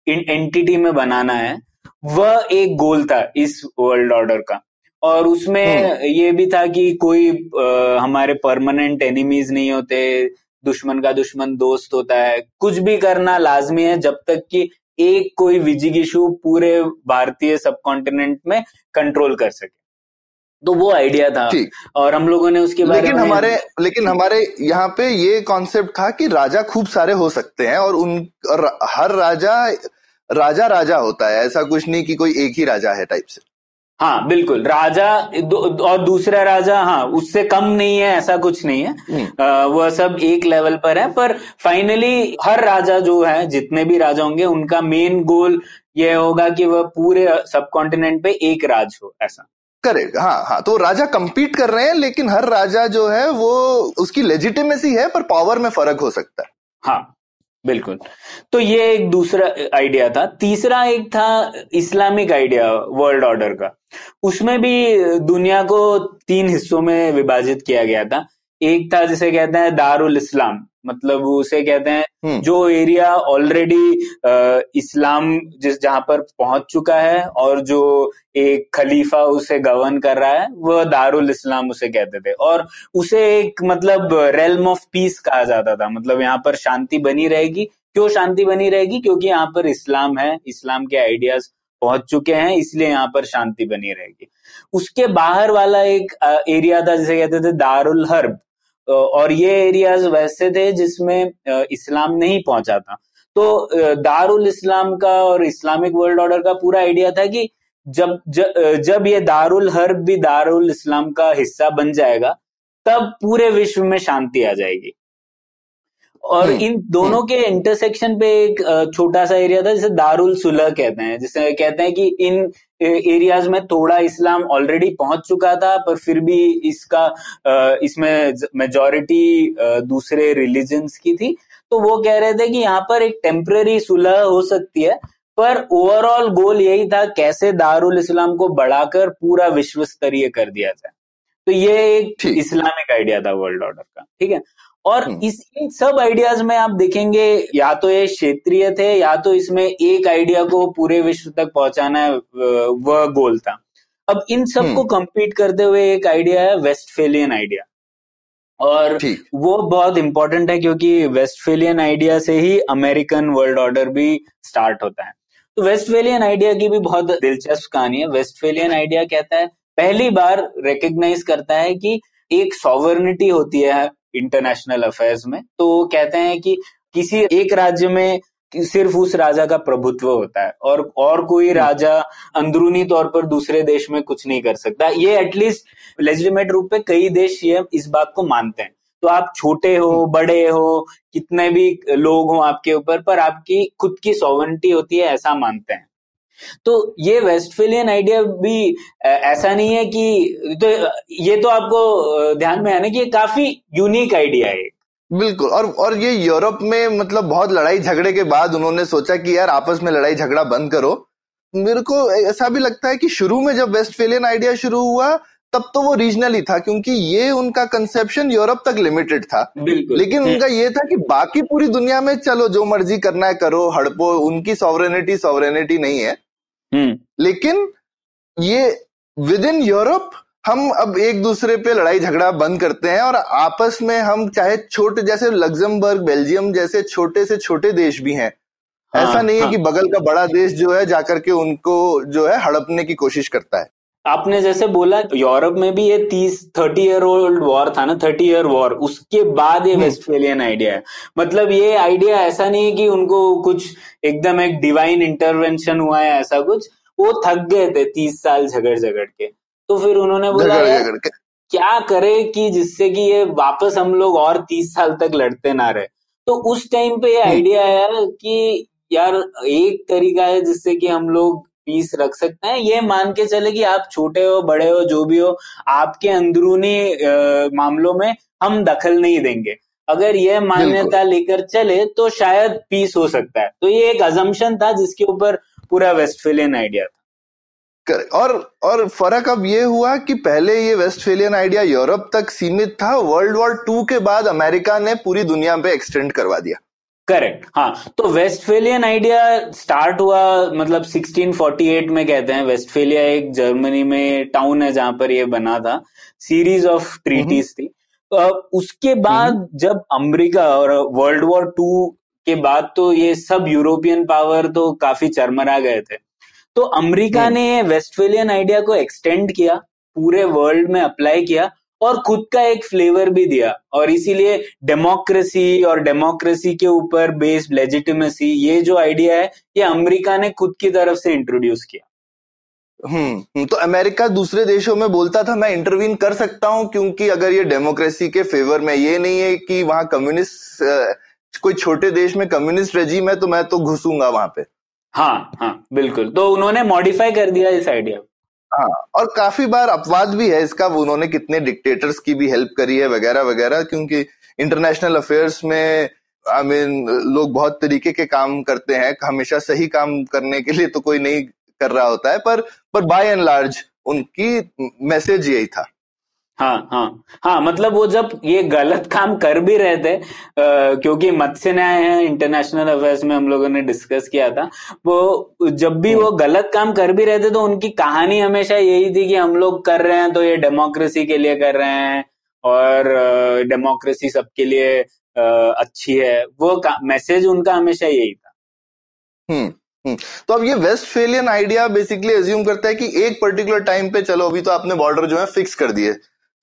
[SPEAKER 1] एंटिटी में बनाना है। वह एक गोल था इस वर्ल्ड ऑर्डर का। और उसमें
[SPEAKER 2] हम्म।
[SPEAKER 1] ये भी था कि कोई आ, हमारे परमानेंट एनिमीज नहीं होते दुश्मन का दुश्मन दोस्त होता है कुछ भी करना लाजमी है जब तक कि एक कोई विजिग विजिगिशु पूरे भारतीय सब कॉन्टिनेंट में कंट्रोल कर सके। तो वो आइडिया था। और हम लोगों ने उसके बारे
[SPEAKER 2] लेकिन
[SPEAKER 1] में
[SPEAKER 2] हमारे लेकिन हमारे यहाँ पे ये कॉन्सेप्ट था कि राजा खूब सारे हो सकते हैं और उन और हर राजा राजा राजा होता है ऐसा कुछ नहीं कि कोई एक ही राजा है टाइप से।
[SPEAKER 1] हाँ बिल्कुल। राजा दो, और दूसरा राजा हाँ उससे कम नहीं है ऐसा कुछ नहीं है। वह सब एक लेवल पर है पर फाइनली हर राजा जो है जितने भी राजा होंगे उनका मेन गोल यह होगा कि वह पूरे सब कॉन्टिनेंट पे एक राज हो ऐसा।
[SPEAKER 2] करेक्ट हाँ हाँ तो राजा compete कर रहे हैं लेकिन हर राजा जो है वो उसकी लेजिटिमेसी है पर पावर में फ़र्क हो सकता है।
[SPEAKER 1] हाँ बिल्कुल। तो ये एक दूसरा आइडिया था। तीसरा एक था इस्लामिक आइडिया वर्ल्ड ऑर्डर का। उसमें भी दुनिया को तीन हिस्सों में विभाजित किया गया था। एक था जिसे कहते हैं दारुल इस्लाम मतलब उसे कहते हैं
[SPEAKER 2] हम्म।
[SPEAKER 1] जो एरिया ऑलरेडी इस्लाम जिस जहाँ पर पहुँच चुका है और जो एक खलीफा उसे गवर्न कर रहा है वह दारुल इस्लाम उसे कहते थे। और उसे एक मतलब रेलम ऑफ़ पीस कहा जाता था। मतलब यहाँ पर शांति बनी रहेगी। क्यों शांति बनी रहेगी? क्योंकि यहाँ पर इस्लाम है इस्लाम के आइडियाज़ पहुँच चुके हैं इसलिए यहाँ पर शांति बनी रहेगी। उसके बाहर वाला एक एरिया था जिसे कहते थे दारुल हर्ब। और ये एरियाज़ वैसे थे जिसमें इस्लाम नहीं पहुँचा था। तो दारुल इस्लाम का और इस्लामिक वर्ल्ड ऑर्डर का पूरा आइडिया था कि जब ज, जब ये दारुल हर्ब भी दारुल इस्लाम का हिस्सा बन जाएगा तब पूरे विश्व में शांति आ जाएगी। और
[SPEAKER 2] हम्म,
[SPEAKER 1] इन दोनों के इंटरसेक्शन पे एक छोटा सा एरिया था जिसे दारुल सुलह कहते हैं। जिसे कहते हैं कि इन एरियाज़ में थोड़ा इस्लाम ऑलरेडी पहुँच चुका था पर फिर भी इसका इसमें मेजोरिटी दूसरे रिलीजन्स की थी। तो वो कह रहे थे कि यहाँ पर एक टेम्पररी सुलह हो सकती है पर ओवरऑल गोल यही था कैसे दारुल इस्लाम को बढ़ाकर पूरा विश्व स्तरीय कर दिया जाए। तो ये एक इस्लामिक आइडिया था वर्ल्ड ऑर्डर का ठीक है? और
[SPEAKER 2] हम्म।
[SPEAKER 1] इस इन सब आइडियाज़ में आप देखेंगे या तो ये क्षेत्रीय थे या तो इसमें एक आइडिया को पूरे विश्व तक पहुंचाना है, वह गोल था। अब इन सबको
[SPEAKER 2] हम्म।
[SPEAKER 1] कंपीट करते हुए एक आइडिया है वेस्टफेलियन आइडिया और वो बहुत इंपॉर्टेंट है क्योंकि वेस्टफेलियन आइडिया से ही अमेरिकन वर्ल्ड ऑर्डर भी स्टार्ट होता है। तो वेस्टफेलियन आइडिया की भी बहुत दिलचस्प कहानी है। वेस्टफेलियन आइडिया कहता है पहली बार रिकग्नाइज करता है कि एक सॉवर्निटी होती है इंटरनेशनल अफेयर्स में तो वो कहते हैं कि किसी एक राज्य में सिर्फ़ उस राजा का प्रभुत्व होता है और और कोई राजा अंदरूनी तौर पर दूसरे देश में कुछ नहीं कर सकता। ये एटलीस्ट लेजिटिमेट रूप पे कई देश ये इस बात को मानते हैं। तो आप छोटे हो बड़े हो कितने भी लोग हो आपके ऊपर पर आपकी खुद की सॉवर्निटी होती है ऐसा मानते हैं। तो ये वेस्टफेलियन आइडिया भी ऐसा नहीं है कि तो ये तो आपको ध्यान में आना कि ये काफ़ी यूनिक आइडिया है।
[SPEAKER 2] बिल्कुल और और ये यूरोप में मतलब बहुत लड़ाई झगड़े के बाद उन्होंने सोचा कि यार आपस में लड़ाई झगड़ा बंद करो। मेरे को ऐसा भी लगता है कि शुरू में जब वेस्टफेलियन आइडिया शुरू हुआ तब तो वो रीजनल ही था क्योंकि ये उनका कंसेप्शन यूरोप तक लिमिटेड था। लेकिन उनका ये था कि बाकी पूरी दुनिया में चलो जो मर्ज़ी करना है करो हड़पो उनकी सॉवरेनिटी सॉवरेनिटी नहीं है। लेकिन ये विद इन यूरोप हम अब एक दूसरे पे लड़ाई झगड़ा बंद करते हैं और आपस में हम चाहे छोटे जैसे लग्जमबर्ग बेल्जियम जैसे छोटे से छोटे देश भी हैं।
[SPEAKER 1] हाँ,
[SPEAKER 2] ऐसा नहीं है
[SPEAKER 1] हाँ।
[SPEAKER 2] कि बगल का बड़ा देश जो है जाकर के उनको जो है हड़पने की कोशिश करता है।
[SPEAKER 1] आपने जैसे बोला यूरोप में भी ये तीस थर्टी ईयर ओल्ड वॉर था ना थर्टी ईयर वॉर उसके बाद ये
[SPEAKER 2] हम्म।
[SPEAKER 1] वेस्टफेलियन आइडिया है मतलब ये आइडिया ऐसा नहीं है कि उनको कुछ एकदम एक डिवाइन इंटरवेंशन हुआ है ऐसा कुछ वो थक गए थे तीस साल झगड़ झगड़ के तो फिर उन्होंने बोला
[SPEAKER 2] झगड़ के
[SPEAKER 1] क्या करे कि जिससे कि ये वापस हम लोग और तीस साल तक लड़ते ना रहे तो उस टाइम पे ये
[SPEAKER 2] हम्म।
[SPEAKER 1] आइडिया आया कि यार एक तरीका है जिससे कि हम लोग पीस रख सकते हैं। ये मान के चले कि आप छोटे हो बड़े हो जो भी हो आपके अंदरूनी मामलों में हम दखल नहीं देंगे। अगर यह मान्यता लेकर चले तो शायद पीस हो सकता है। तो ये एक अजम्पन था जिसके ऊपर पूरा वेस्टफेलियन आइडिया था।
[SPEAKER 2] और और फ़र्क अब ये हुआ कि पहले ये वेस्टफेलियन आइडिया यूरोप तक सीमित था। वर्ल्ड वॉर टू के बाद अमेरिका ने पूरी दुनिया पे एक्सटेंड करवा दिया।
[SPEAKER 1] करेक्ट हाँ तो वेस्टफेलियन आइडिया स्टार्ट हुआ मतलब 1648 में कहते हैं। वेस्टफेलिया एक जर्मनी में टाउन है जहाँ पर ये बना था। सीरीज़ ऑफ़ ट्रीटीज थी। तो उसके बाद जब अमेरिका और वर्ल्ड वॉर टू के बाद तो ये सब यूरोपियन पावर तो काफ़ी चरमरा गए थे। तो अमेरिका
[SPEAKER 2] हम्म।
[SPEAKER 1] ने वेस्टफेलियन आइडिया को एक्सटेंड किया पूरे वर्ल्ड में अप्लाई किया। और खुद का एक फ्लेवर भी दिया। और इसीलिए डेमोक्रेसी और डेमोक्रेसी के ऊपर बेस्ड लेजिटिमेसी ये जो आइडिया है ये अमेरिका ने खुद की तरफ़ से इंट्रोड्यूस किया।
[SPEAKER 2] हम्म हम्म, तो अमेरिका दूसरे देशों में बोलता था मैं इंटरवीन कर सकता हूँ क्योंकि अगर ये डेमोक्रेसी के फेवर में ये नहीं है कि वहाँ कम्युनिस्ट कोई छोटे देश में कम्युनिस्ट रेजीम है तो मैं तो घुसूँगा वहाँ पे।
[SPEAKER 1] हाँ हाँ बिल्कुल। तो उन्होंने मॉडिफाई कर दिया इस आइडिया
[SPEAKER 2] हाँ और काफ़ी बार अपवाद भी है इसका उन्होंने कितने डिक्टेटर्स की भी हेल्प करी है वगैरह वगैरह क्योंकि इंटरनेशनल अफेयर्स में आई I मीन mean, लोग बहुत तरीके के काम करते हैं हमेशा सही काम करने के लिए तो कोई नहीं कर रहा होता है पर पर बाय एंड लार्ज उनकी मैसेज यही था।
[SPEAKER 1] हाँ हाँ। हाँ मतलब वो जब ये गलत काम कर भी रहे थे आ, क्योंकि मत्स्य न्याय है इंटरनेशनल अफेयर्स में हम लोगों ने डिस्कस किया था वो जब भी वो गलत काम कर भी रहे थे तो उनकी कहानी हमेशा यही थी कि हम लोग कर रहे हैं तो ये डेमोक्रेसी के लिए कर रहे हैं और डेमोक्रेसी सबके लिए आ, अच्छी है। वो मैसेज उनका हमेशा यही था।
[SPEAKER 2] हम्म हम्म। तो अब ये Westphalian idea basically assume करता है कि एक पर्टिकुलर टाइम पे चलो अभी तो आपने बॉर्डर जो है फिक्स कर दिए।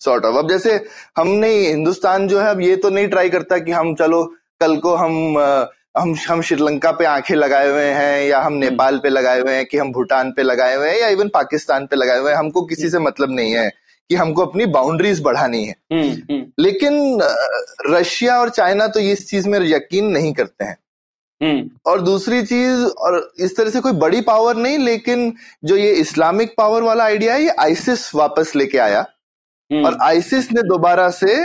[SPEAKER 2] सॉर्ट ऑफ़ अब जैसे हमने हिंदुस्तान जो है अब ये तो नहीं ट्राई करता कि हम चलो कल को हम हम हम श्रीलंका पे आँखें लगाए हुए हैं या हम नेपाल पे लगाए हुए हैं कि हम भूटान पे लगाए हुए हैं या इवन पाकिस्तान पे लगाए हुए हैं हमको किसी से मतलब नहीं है कि हमको अपनी बाउंड्रीज बढ़ानी है
[SPEAKER 1] हम्म, हम्म।
[SPEAKER 2] लेकिन रशिया और चाइना तो इस चीज़ में यकीन नहीं करते हैं
[SPEAKER 1] हम्म।
[SPEAKER 2] और दूसरी चीज़ और इस तरह से कोई बड़ी पावर नहीं लेकिन जो ये इस्लामिक पावर वाला आइडिया है ये आइसिस वापस लेके आया
[SPEAKER 1] हम्म।
[SPEAKER 2] और आइसिस ने दोबारा से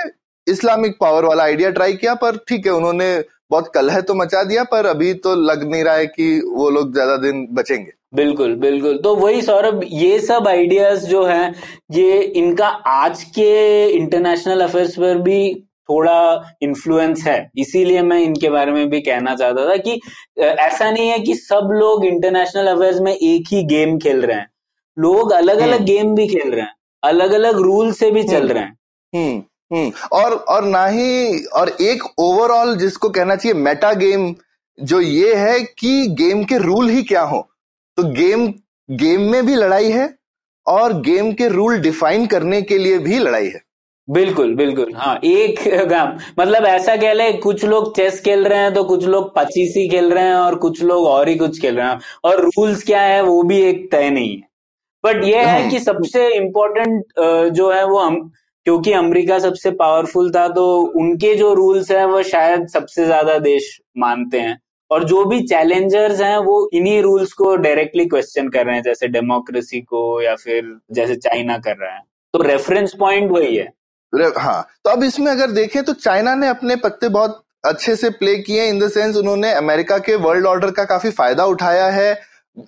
[SPEAKER 2] इस्लामिक पावर वाला आइडिया ट्राई किया पर ठीक है उन्होंने बहुत कलह तो मचा दिया पर अभी तो लग नहीं रहा है कि वो लोग ज़्यादा दिन बचेंगे।
[SPEAKER 1] बिल्कुल बिल्कुल। तो वही सौरभ ये सब आइडियाज़ जो हैं ये इनका आज के इंटरनेशनल अफेयर्स पर भी थोड़ा इन्फ्लुएंस है। इसीलिए मैं इनके बारे में भी कहना चाहता था कि ऐसा नहीं है कि सब लोग इंटरनेशनल अफेयर्स में एक ही गेम खेल रहे हैं। लोग अलग अलग गेम भी खेल रहे हैं। अलग अलग रूल से भी चल रहे हैं।
[SPEAKER 2] हम्म हम्म। और और ना ही और एक ओवरऑल जिसको कहना चाहिए मेटा गेम जो ये है कि गेम के रूल ही क्या हो। तो गेम गेम में भी लड़ाई है और गेम के रूल डिफाइन करने के लिए भी लड़ाई है।
[SPEAKER 1] बिल्कुल बिल्कुल। हाँ एक काम मतलब ऐसा कह ले कुछ लोग चेस खेल रहे हैं तो कुछ लोग पचीसी खेल रहे हैं और कुछ लोग और ही कुछ खेल रहे हैं। और रूल्स क्या है वो भी एक तय नहीं है। बट ये है
[SPEAKER 2] हम्म।
[SPEAKER 1] कि सबसे इम्पोर्टेंट जो है वो हम क्योंकि अमेरिका सबसे पावरफुल था तो उनके जो रूल्स है वो शायद सबसे ज़्यादा देश मानते हैं। और जो भी चैलेंजर्स हैं वो इन्हीं रूल्स को डायरेक्टली क्वेश्चन कर रहे हैं जैसे डेमोक्रेसी को या फिर जैसे चाइना कर रहा है। तो रेफरेंस पॉइंट वही है।
[SPEAKER 2] हाँ। तो अब इसमें अगर देखें तो चाइना ने अपने पत्ते बहुत अच्छे से प्ले किए इन द सेंस उन्होंने अमेरिका के वर्ल्ड ऑर्डर का काफ़ी फ़ायदा उठाया है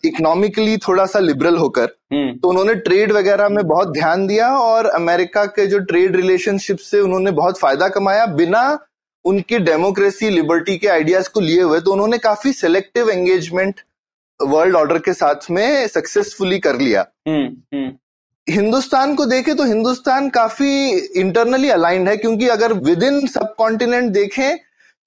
[SPEAKER 2] इकोनॉमिकली थोड़ा सा लिबरल होकर
[SPEAKER 1] हम्म।
[SPEAKER 2] तो उन्होंने ट्रेड वगैरह में बहुत ध्यान दिया और अमेरिका के जो ट्रेड रिलेशनशिप से उन्होंने बहुत फ़ायदा कमाया बिना उनके डेमोक्रेसी लिबर्टी के आइडियाज़ को लिए हुए तो उन्होंने काफ़ी सिलेक्टिव एंगेजमेंट वर्ल्ड ऑर्डर के साथ में सक्सेसफुली कर लिया।
[SPEAKER 1] हम्म हम्म।
[SPEAKER 2] हिंदुस्तान को देखें तो हिंदुस्तान काफ़ी इंटरनली अलाइंड है क्योंकि अगर विद इन सब कॉन्टिनेंट देखें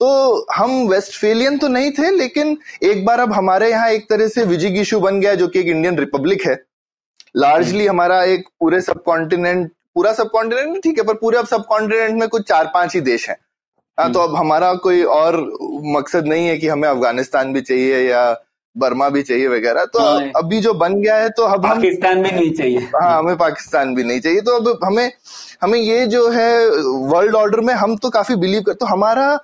[SPEAKER 2] तो हम वेस्टफेलियन तो नहीं थे लेकिन एक बार अब हमारे यहाँ एक तरह से विजिगिशु बन गया जो कि एक इंडियन रिपब्लिक है। लार्जली हमारा एक पूरे सब कॉन्टिनेंट पूरा सब कॉन्टिनेंट ठीक है पर पूरे अब सब कॉन्टिनेंट में कुछ चार पाँच ही देश हैं। हाँ तो अब हमारा कोई और मकसद नहीं है कि हमें अफ़गानिस्तान भी चाहिए या बर्मा भी चाहिए वगैरह। तो
[SPEAKER 1] हाँ।
[SPEAKER 2] अभी जो बन गया है तो अब हम
[SPEAKER 1] पाकिस्तान भी नहीं चाहिए।
[SPEAKER 2] हाँ हमें पाकिस्तान भी नहीं चाहिए। तो अब हमें हमें ये जो है वर्ल्ड ऑर्डर में हम तो काफ़ी बिलीव कर तो हमारा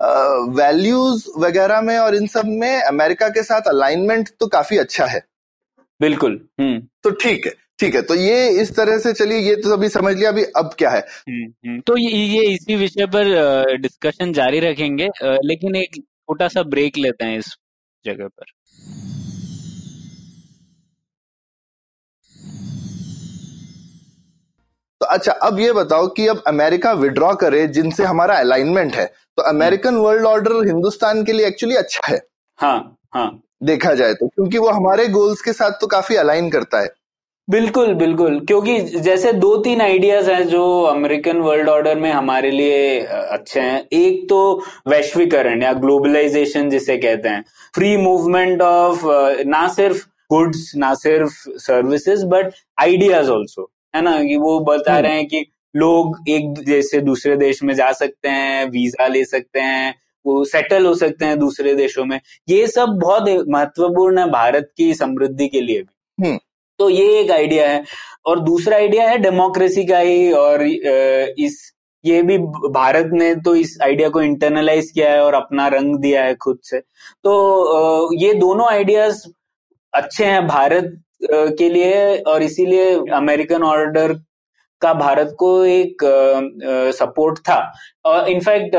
[SPEAKER 2] वैल्यूज़ वगैरह में और इन सब में अमेरिका के साथ अलाइनमेंट तो काफ़ी अच्छा है।
[SPEAKER 1] बिल्कुल हम्म।
[SPEAKER 2] तो ठीक है ठीक है तो ये इस तरह से चलिए ये तो अभी समझ लिया अभी अब क्या है?
[SPEAKER 1] हम्म, हम्म। तो ये ये इसी विषय पर डिस्कशन जारी रखेंगे लेकिन एक छोटा सा ब्रेक लेते हैं इस जगह पर।
[SPEAKER 2] तो अच्छा अब ये बताओ कि अब अमेरिका विड्रॉ करे जिनसे हमारा अलाइनमेंट है तो अमेरिकन वर्ल्ड ऑर्डर हिंदुस्तान के लिए एक्चुअली अच्छा है।
[SPEAKER 1] हाँ हाँ।
[SPEAKER 2] देखा जाए तो क्योंकि वो हमारे गोल्स के साथ तो काफ़ी अलाइन करता है।
[SPEAKER 1] बिल्कुल बिल्कुल। क्योंकि जैसे दो तीन आइडियाज़ हैं जो अमेरिकन वर्ल्ड ऑर्डर में हमारे लिए अच्छे हैं। एक तो वैश्वीकरण या ग्लोबलाइजेशन जिसे कहते हैं। फ्री मूवमेंट ऑफ़ ना सिर्फ़ गुड्स ना सिर्फ़ सर्विसेज़ बट आइडियाज़ ऑल्सो है ना? कि वो बता हम्म। रहे हैं कि लोग एक देश से दूसरे देश में जा सकते हैं वीज़ा ले सकते हैं वो सेटल हो सकते हैं दूसरे देशों में। ये सब बहुत महत्वपूर्ण है भारत की समृद्धि के लिए भी। हम्म। तो ये एक आइडिया है। और दूसरा आइडिया है डेमोक्रेसी का ही और इस ये भी भारत ने तो इस आइडिया को इंटरनलाइज किया है और अपना रंग दिया है खुद से। तो ये दोनों आइडियाज़ अच्छे हैं भारत के लिए और इसीलिए अमेरिकन ऑर्डर का भारत को एक सपोर्ट था। इनफैक्ट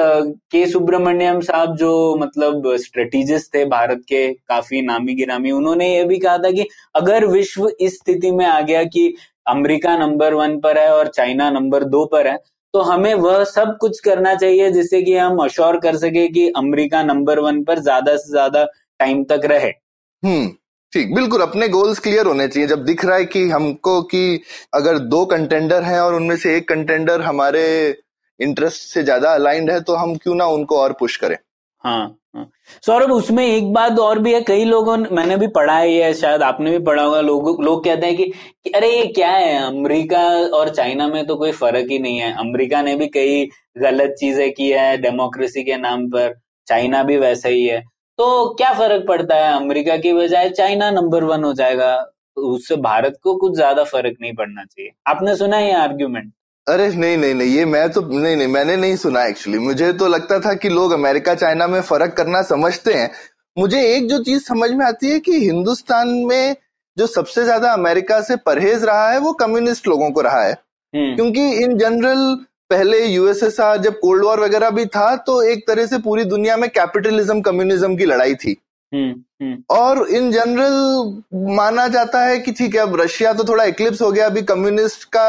[SPEAKER 1] के सुब्रमण्यम साहब जो मतलब स्ट्रेटेजिस्ट थे भारत के, काफ़ी नामी गिरामी, उन्होंने ये भी कहा था कि अगर विश्व इस स्थिति में आ गया कि अमेरिका नंबर वन पर है और चाइना नंबर दो पर है तो हमें वह सब कुछ करना चाहिए जिससे कि हम अश्योर कर सके कि अमेरिका नंबर वन पर ज़्यादा से ज़्यादा टाइम तक रहे।
[SPEAKER 2] हम्म। ठीक बिल्कुल अपने गोल्स क्लियर होने चाहिए। जब दिख रहा है कि हमको कि अगर दो कंटेंडर हैं और उनमें से एक कंटेंडर हमारे इंटरेस्ट से ज़्यादा अलाइंड है तो हम क्यों ना उनको और पुश करें?
[SPEAKER 1] हाँ हाँ। सौरभ उसमें एक बात और भी है कई लोगों मैंने भी पढ़ा है शायद आपने भी पढ़ा होगा लोग लोग कहते हैं कि, कि अरे ये क्या है अमेरिका और चाइना में तो कोई फ़र्क ही नहीं है। अमेरिका ने भी कई गलत चीज़ें की है डेमोक्रेसी के नाम पर चाइना भी वैसा ही है। तो क्या फ़र्क पड़ता है अमेरिका की बजाय चाइना नंबर वन हो जाएगा? उससे भारत को कुछ ज़्यादा फ़र्क नहीं पड़ना चाहिए। आपने सुना है ये आर्ग्यूमेंट
[SPEAKER 2] अरे नहीं नहीं नहीं ये मैं तो नहीं नहीं मैंने नहीं सुना एक्चुअली मुझे तो लगता था कि लोग अमेरिका चाइना में फ़र्क करना समझते हैं। मुझे एक जो चीज़ समझ में आती है कि हिंदुस्तान में जो सबसे ज़्यादा अमेरिका से परहेज रहा है वो कम्युनिस्ट लोगों को रहा है। हम्म। क्योंकि इन जनरल पहले यूएसएसआर जब कोल्ड वॉर वगैरह भी था तो एक तरह से पूरी दुनिया में कैपिटलिज्म कम्युनिज्म की लड़ाई थी। हम्म, हम्म। और इन जनरल माना जाता है कि ठीक है अब रशिया तो थोड़ा इक्लिप्स हो गया अभी कम्युनिस्ट का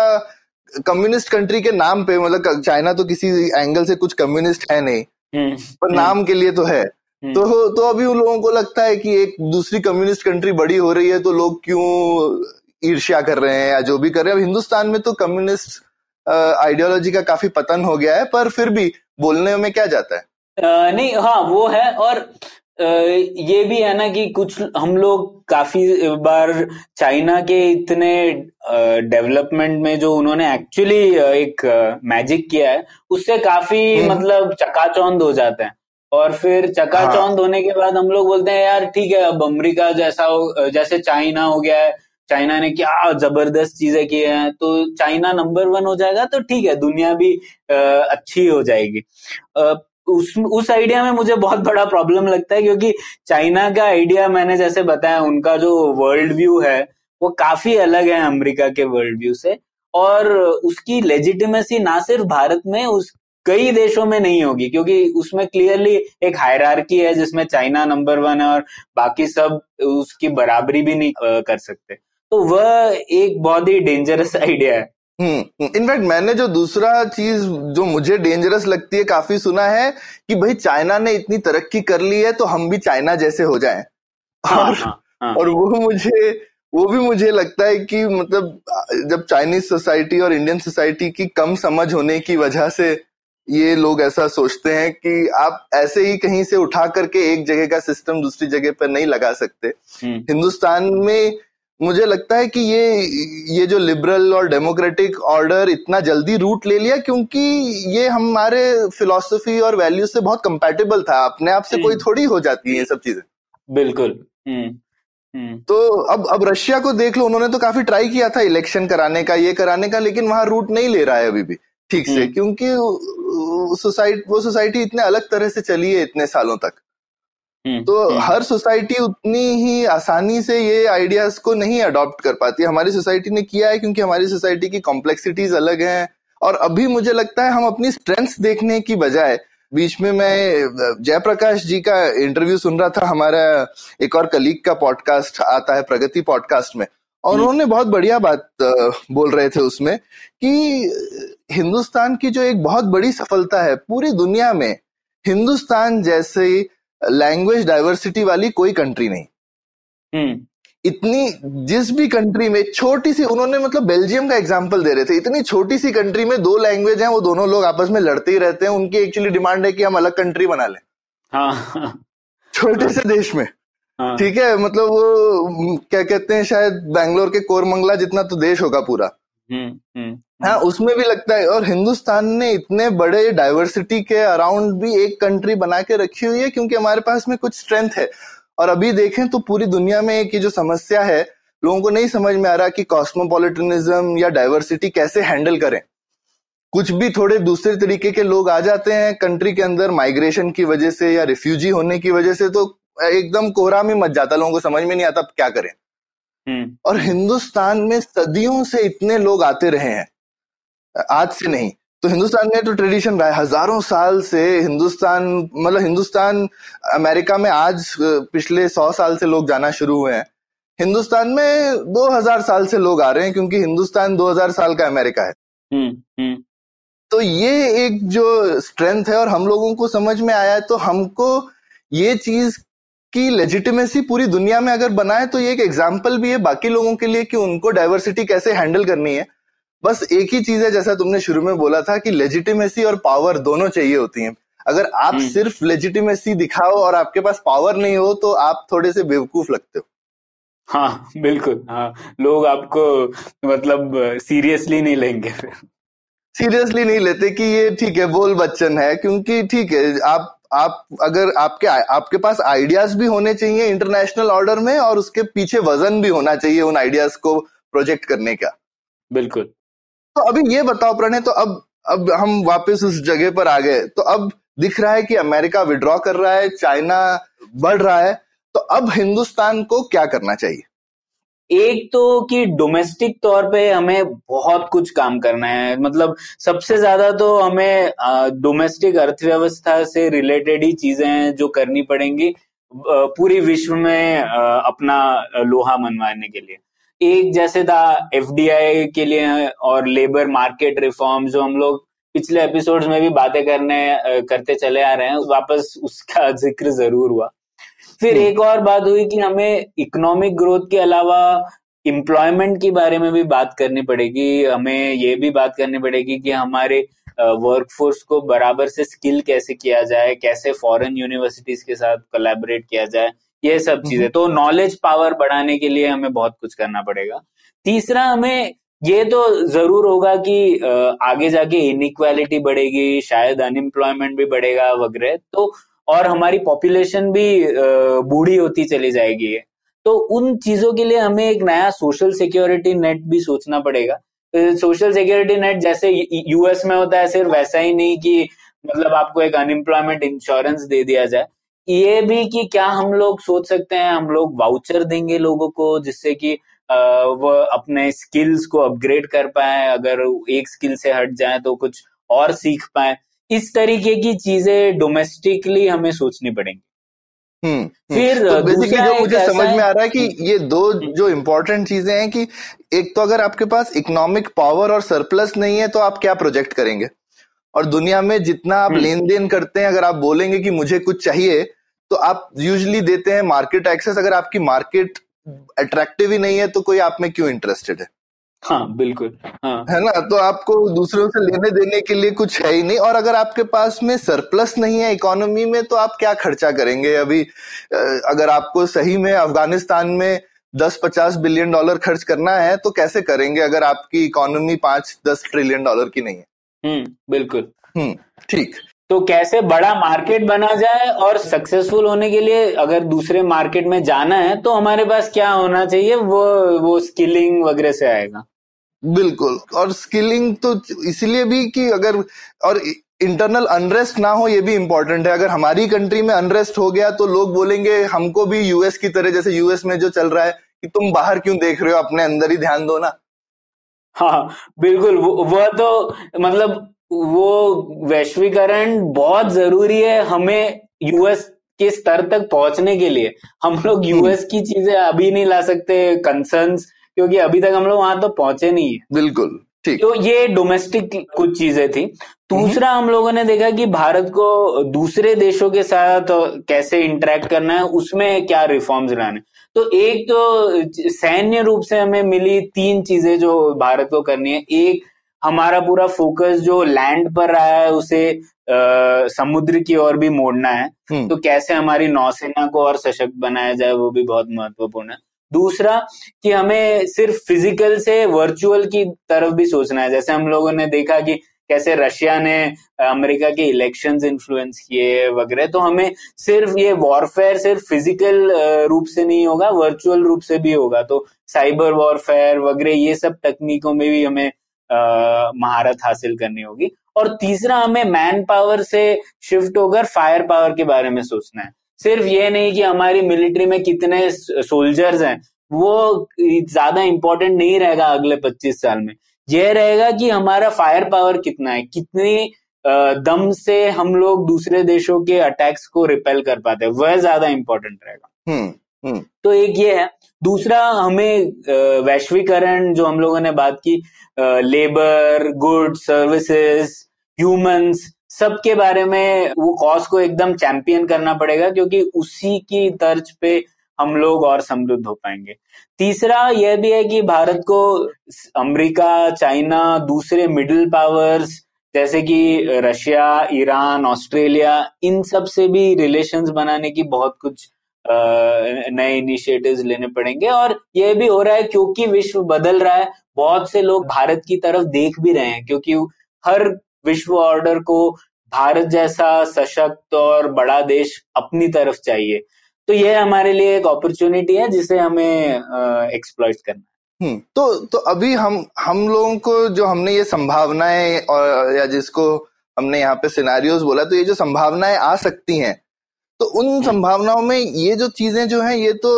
[SPEAKER 2] कम्युनिस्ट कंट्री के नाम पे मतलब चाइना तो किसी एंगल से कुछ कम्युनिस्ट है नहीं हम्म, पर नाम के लिए तो है। तो तो अभी उन लोगों को लगता है कि एक दूसरी कम्युनिस्ट कंट्री बड़ी हो रही है तो लोग क्यों ईर्ष्या कर रहे हैं या जो भी कर रहे हैं? अब हिंदुस्तान में तो कम्युनिस्ट आइडियोलॉजी का काफ़ी पतन हो गया है पर फिर भी बोलने में क्या जाता है
[SPEAKER 1] आ, नहीं हाँ वो है और आ, ये भी है ना कि कुछ हम लोग काफ़ी बार चाइना के इतने डेवलपमेंट में जो उन्होंने एक्चुअली एक मैजिक किया है उससे काफ़ी हम्म। मतलब चकाचौंध हो जाते हैं और फिर चकाचौंध हाँ। होने के बाद हम लोग बोलते हैं यार ठीक है अब अमेरिका जैसा हो जैसे चाइना हो गया है चाइना ने क्या ज़बरदस्त चीज़ें की हैं। तो चाइना नंबर वन हो जाएगा तो ठीक है दुनिया भी आ, अच्छी हो जाएगी। आ, उस उस आइडिया में मुझे बहुत बड़ा प्रॉब्लम लगता है क्योंकि चाइना का आइडिया मैंने जैसे बताया उनका जो वर्ल्ड व्यू है वो काफ़ी अलग है अमेरिका के वर्ल्ड व्यू से। और उसकी लेजिटिमेसी ना सिर्फ़ भारत में उस कई देशों में नहीं होगी क्योंकि उसमें क्लियरली एक हायरार्की है जिसमें चाइना नंबर वन है और बाकी सब उसकी बराबरी भी नहीं कर सकते। तो वह एक बहुत ही डेंजरस आइडिया है
[SPEAKER 2] इनफैक्ट हम्म, मैंने जो दूसरा चीज़ जो मुझे डेंजरस लगती है काफ़ी सुना है कि भाई चाइना ने इतनी तरक्की कर ली है तो हम भी चाइना जैसे हो जाएँ हाँ, और हाँ, हाँ. और वो मुझे वो भी मुझे लगता है कि मतलब जब चाइनीज़ सोसाइटी और इंडियन सोसाइटी की कम समझ होने की वजह से ये लोग ऐसा सोचते हैं कि आप ऐसे ही कहीं से उठा करके एक जगह का सिस्टम दूसरी जगह पर नहीं लगा सकते हम्म। हिंदुस्तान में मुझे लगता है कि ये ये जो लिबरल और डेमोक्रेटिक ऑर्डर इतना जल्दी रूट ले लिया क्योंकि ये हमारे फिलोसफी और वैल्यू से बहुत कंपैटिबल था। अपने आप से कोई थोड़ी हो जाती है सब चीज़ें।
[SPEAKER 1] बिल्कुल। हम्म, हम्म।
[SPEAKER 2] तो अब अब रशिया को देख लो उन्होंने तो काफ़ी ट्राई किया था इलेक्शन कराने का ये कराने का लेकिन वहाँ रूट नहीं ले रहा है अभी भी ठीक से हम्म। क्योंकि सोसाइटी वो सोसाइटी इतने अलग तरह से चली है इतने सालों तक। हम्म, तो हम्म। हर सोसाइटी उतनी ही आसानी से ये आइडियाज़ को नहीं अडॉप्ट कर पाती। हमारी सोसाइटी ने किया है क्योंकि हमारी सोसाइटी की कॉम्प्लेक्सिटीज अलग हैं और अभी मुझे लगता है हम अपनी स्ट्रेंथ्स देखने की बजाय बीच में मैं जयप्रकाश जी का इंटरव्यू सुन रहा था हमारा एक और कलीग का पॉडकास्ट आता है प्रगति पॉडकास्ट में। और उन्होंने बहुत बढ़िया बात बोल रहे थे उसमें कि हिंदुस्तान की जो एक बहुत बड़ी सफलता है पूरी दुनिया में हिंदुस्तान जैसे लैंग्वेज डाइवर्सिटी वाली कोई कंट्री नहीं हम्म। इतनी जिस भी कंट्री में छोटी सी उन्होंने मतलब बेल्जियम का एग्ज़ाम्पल दे रहे थे इतनी छोटी सी कंट्री में दो लैंग्वेज हैं वो दोनों लोग आपस में लड़ते ही रहते हैं उनकी एक्चुअली डिमांड है कि हम अलग कंट्री बना लें हाँ छोटे से देश में हाँ। ठीक है मतलब वो क्या कहते हैं शायद बैंगलोर के कोरमंगला जितना तो देश होगा पूरा हम्म, हम्म। हाँ उसमें भी लगता है और हिंदुस्तान ने इतने बड़े डाइवर्सिटी के अराउंड भी एक कंट्री बना के रखी हुई है क्योंकि हमारे पास में कुछ स्ट्रेंथ है। और अभी देखें तो पूरी दुनिया में एक ये जो समस्या है लोगों को नहीं समझ में आ रहा कि कॉस्मोपॉलिटनिज्म या डाइवर्सिटी कैसे हैंडल करें। कुछ भी थोड़े दूसरे तरीके के लोग आ जाते हैं कंट्री के अंदर माइग्रेशन की वजह से या रिफ्यूजी होने की वजह से तो एकदम कोहरा में मच जाता लोगों को समझ में नहीं आता क्या करें। हम्म। और हिंदुस्तान में सदियों से इतने लोग आते रहे हैं आज से नहीं। तो हिंदुस्तान में तो ट्रेडिशन रहा है। हज़ारों साल से हिंदुस्तान मतलब हिंदुस्तान अमेरिका में आज पिछले सौ साल से लोग जाना शुरू हुए हैं। हिंदुस्तान में दो हज़ार साल से लोग आ रहे हैं क्योंकि हिंदुस्तान दो हज़ार साल का अमेरिका है। हम्म, हम्म। तो ये एक जो स्ट्रेंथ है और हम लोगों को समझ में आया है तो हमको ये चीज़ की लेजिटिमेसी पूरी दुनिया में अगर बनाए तो ये एक एग्ज़ाम्पल भी है बाकी लोगों के लिए कि उनको डाइवर्सिटी कैसे हैंडल करनी है। बस एक ही चीज़ है जैसा तुमने शुरू में बोला था कि लेजिटिमेसी और पावर दोनों चाहिए होती हैं। अगर आप हम्म। सिर्फ़ लेजिटिमेसी दिखाओ और आपके पास पावर नहीं हो तो आप थोड़े से बेवकूफ़ लगते हो।
[SPEAKER 1] हाँ बिल्कुल हाँ। लोग आपको मतलब सीरियसली नहीं लेंगे
[SPEAKER 2] सीरियसली नहीं लेते कि ये ठीक है बोल बच्चन है क्योंकि ठीक है आप आप अगर आपके आपके पास आइडियाज़ भी होने चाहिए इंटरनेशनल ऑर्डर में और उसके पीछे वज़न भी होना चाहिए उन आइडियाज़ को प्रोजेक्ट करने का।
[SPEAKER 1] बिल्कुल।
[SPEAKER 2] तो अभी ये बताओ प्रणय तो अब अब हम वापस उस जगह पर आ गए। तो अब दिख रहा है कि अमेरिका विड्रॉ कर रहा है, चाइना बढ़ रहा है तो अब हिंदुस्तान को क्या करना चाहिए?
[SPEAKER 1] एक तो कि डोमेस्टिक तौर पे हमें बहुत कुछ काम करना है। मतलब सबसे ज़्यादा तो हमें डोमेस्टिक अर्थव्यवस्था से रिलेटेड ही चीज़ें हैं जो करनी पड़ेंगी पूरी विश्व में अपना लोहा मनवाने के लिए। एक जैसे था FDI के लिए और लेबर मार्केट रिफॉर्म जो हम लोग पिछले एपिसोड्स में भी बातें करने करते चले आ रहे हैं वापस उसका ज़िक्र ज़रूर हुआ फिर हम्म। एक और बात हुई कि हमें इकोनॉमिक ग्रोथ के अलावा इम्प्लॉयमेंट के बारे में भी बात करनी पड़ेगी हमें ये भी बात करनी पड़ेगी कि हमारे वर्कफोर्स को बराबर से स्किल कैसे किया जाए कैसे फॉरेन यूनिवर्सिटीज के साथ कोलैबोरेट किया जाए ये सब हम्म। चीज़ें तो नॉलेज पावर बढ़ाने के लिए हमें बहुत कुछ करना पड़ेगा तीसरा हमें ये तो ज़रूर होगा कि आगे जाके इनइक्वालिटी बढ़ेगी शायद अनएम्प्लॉयमेंट भी बढ़ेगा वगैरह तो और हमारी पॉपुलेशन भी बूढ़ी होती चली जाएगी तो उन चीज़ों के लिए हमें एक नया सोशल सिक्योरिटी नेट भी सोचना पड़ेगा सोशल सिक्योरिटी नेट जैसे यूएस में होता है सिर्फ़ वैसा ही नहीं कि मतलब आपको एक अनएम्प्लॉयमेंट इंश्योरेंस दे दिया जाए ये भी कि क्या हम लोग सोच सकते हैं हम लोग वाउचर देंगे लोगों को जिससे कि वो अपने स्किल्स को अपग्रेड कर पाए अगर एक स्किल से हट जाए तो कुछ और सीख पाए इस तरीके की चीज़ें डोमेस्टिकली हमें सोचनी पड़ेंगी
[SPEAKER 2] हम्म, हम्म। फिर तो बेसिकली जो मुझे समझ में आ रहा है कि ये दो। जो इम्पोर्टेंट चीज़ें हैं कि एक तो अगर आपके पास इकोनॉमिक पावर और सरप्लस नहीं है तो आप क्या प्रोजेक्ट करेंगे और दुनिया में जितना आप लेन देन करते हैं अगर आप बोलेंगे कि मुझे कुछ चाहिए तो आप यूजली देते हैं मार्केट एक्सेस अगर आपकी मार्केट अट्रैक्टिव ही नहीं है तो कोई आप में क्यों इंटरेस्टेड है?
[SPEAKER 1] हाँ बिल्कुल हाँ।
[SPEAKER 2] है ना? तो आपको दूसरों से लेने देने के लिए कुछ है ही नहीं। और अगर आपके पास में सरप्लस नहीं है इकोनॉमी में तो आप क्या खर्चा करेंगे? अभी अगर आपको सही में अफ़गानिस्तान में दस पचास बिलियन डॉलर खर्च करना है तो कैसे करेंगे? अगर आपकी इकोनॉमी पाँच दस ट्रिलियन डॉलर की नहीं है।
[SPEAKER 1] हम्म बिल्कुल।
[SPEAKER 2] हम्म ठीक।
[SPEAKER 1] तो कैसे बड़ा मार्केट बना जाए और सक्सेसफुल होने के लिए अगर दूसरे मार्केट में जाना है तो हमारे पास क्या होना चाहिए? वो वो स्किलिंग वगैरह से आएगा।
[SPEAKER 2] बिल्कुल। और स्किलिंग तो इसलिए भी कि अगर और इंटरनल अनरेस्ट ना हो ये भी इम्पोर्टेंट है। अगर हमारी कंट्री में अनरेस्ट हो गया तो लोग बोलेंगे हमको भी यूएस की तरह जैसे यूएस में जो चल रहा है कि तुम बाहर क्यों देख रहे हो? अपने अंदर ही ध्यान दो ना।
[SPEAKER 1] हाँ बिल्कुल वो तो मतलब वो वैश्वीकरण बहुत ज़रूरी है हमें यूएस के स्तर तक पहुँचने के लिए। हम लोग यूएस हम्म। की चीज़ें अभी नहीं ला सकते कंसर्न्स क्योंकि अभी तक हम लोग वहाँ तो पहुँचे नहीं है।
[SPEAKER 2] बिल्कुल ठीक।
[SPEAKER 1] तो ये डोमेस्टिक कुछ चीज़ें थी। दूसरा हम लोगों ने देखा कि भारत को दूसरे देशों के साथ कैसे इंटरेक्ट करना है उसमें क्या रिफॉर्म्स लाने तो एक तो सैन्य रूप से हमें मिली तीन चीज़ें जो भारत को करनी है। एक हमारा पूरा फोकस जो लैंड पर रहा है उसे आ, समुद्र की ओर भी मोड़ना है।
[SPEAKER 2] हम्म।
[SPEAKER 1] तो कैसे हमारी नौसेना को और सशक्त बनाया जाए वो भी बहुत महत्वपूर्ण है। दूसरा कि हमें सिर्फ़ फ़िज़िकल से वर्चुअल की तरफ़ भी सोचना है। जैसे हम लोगों ने देखा कि कैसे रशिया ने अमेरिका के इलेक्शंस इन्फ्लुएंस किए वगैरह तो हमें सिर्फ़ ये वॉरफेयर सिर्फ़ फ़िज़िकल रूप से नहीं होगा वर्चुअल रूप से भी होगा। तो साइबर वॉरफेयर वगैरह, ये सब तकनीकों में भी हमें महारत हासिल करनी होगी। और तीसरा, हमें मैन पावर से शिफ्ट होकर फायर पावर के बारे में सोचना है। सिर्फ़ ये नहीं कि हमारी मिलिट्री में कितने सोल्जर्स हैं, वो ज़्यादा इंपॉर्टेंट नहीं रहेगा अगले 25 साल में। यह रहेगा कि हमारा फायर पावर कितना है कितनी दम से हम लोग दूसरे देशों के अटैक्स को रिपेल कर पाते हैं वह ज़्यादा इंपॉर्टेंट रहेगा
[SPEAKER 2] हम्म, हम्म।
[SPEAKER 1] तो एक ये है दूसरा हमें वैश्वीकरण जो हम लोगों ने बात की लेबर गुड सर्विसेज़ ह्यूमंस सबके बारे में वो कॉज को एकदम चैंपियन करना पड़ेगा क्योंकि उसी की तर्ज पे हम लोग और समृद्ध हो पाएँगे। तीसरा यह भी है कि भारत को अमेरिका, चाइना, दूसरे मिडिल पावर्स जैसे कि रशिया, ईरान, ऑस्ट्रेलिया, इन सबसे भी रिलेशंस बनाने की बहुत कुछ नए इनिशिएटिव्स लेने पड़ेंगे। और यह भी हो रहा है क्योंकि विश्व बदल रहा है, बहुत से लोग भारत की तरफ़ देख भी रहे हैं, क्योंकि हर विश्व ऑर्डर को भारत जैसा सशक्त और बड़ा देश अपनी तरफ़ चाहिए। तो ये हमारे लिए एक अपॉर्चुनिटी है जिसे हमें एक्सप्लॉइट करना
[SPEAKER 2] हम्म तो तो अभी हम हम लोगों को जो हमने ये संभावनाएँ और या जिसको हमने यहाँ पे सिनारियोज बोला तो ये जो संभावनाएँ आ सकती हैं तो उन हम्म। संभावनाओं में ये जो चीज़ें जो हैं ये तो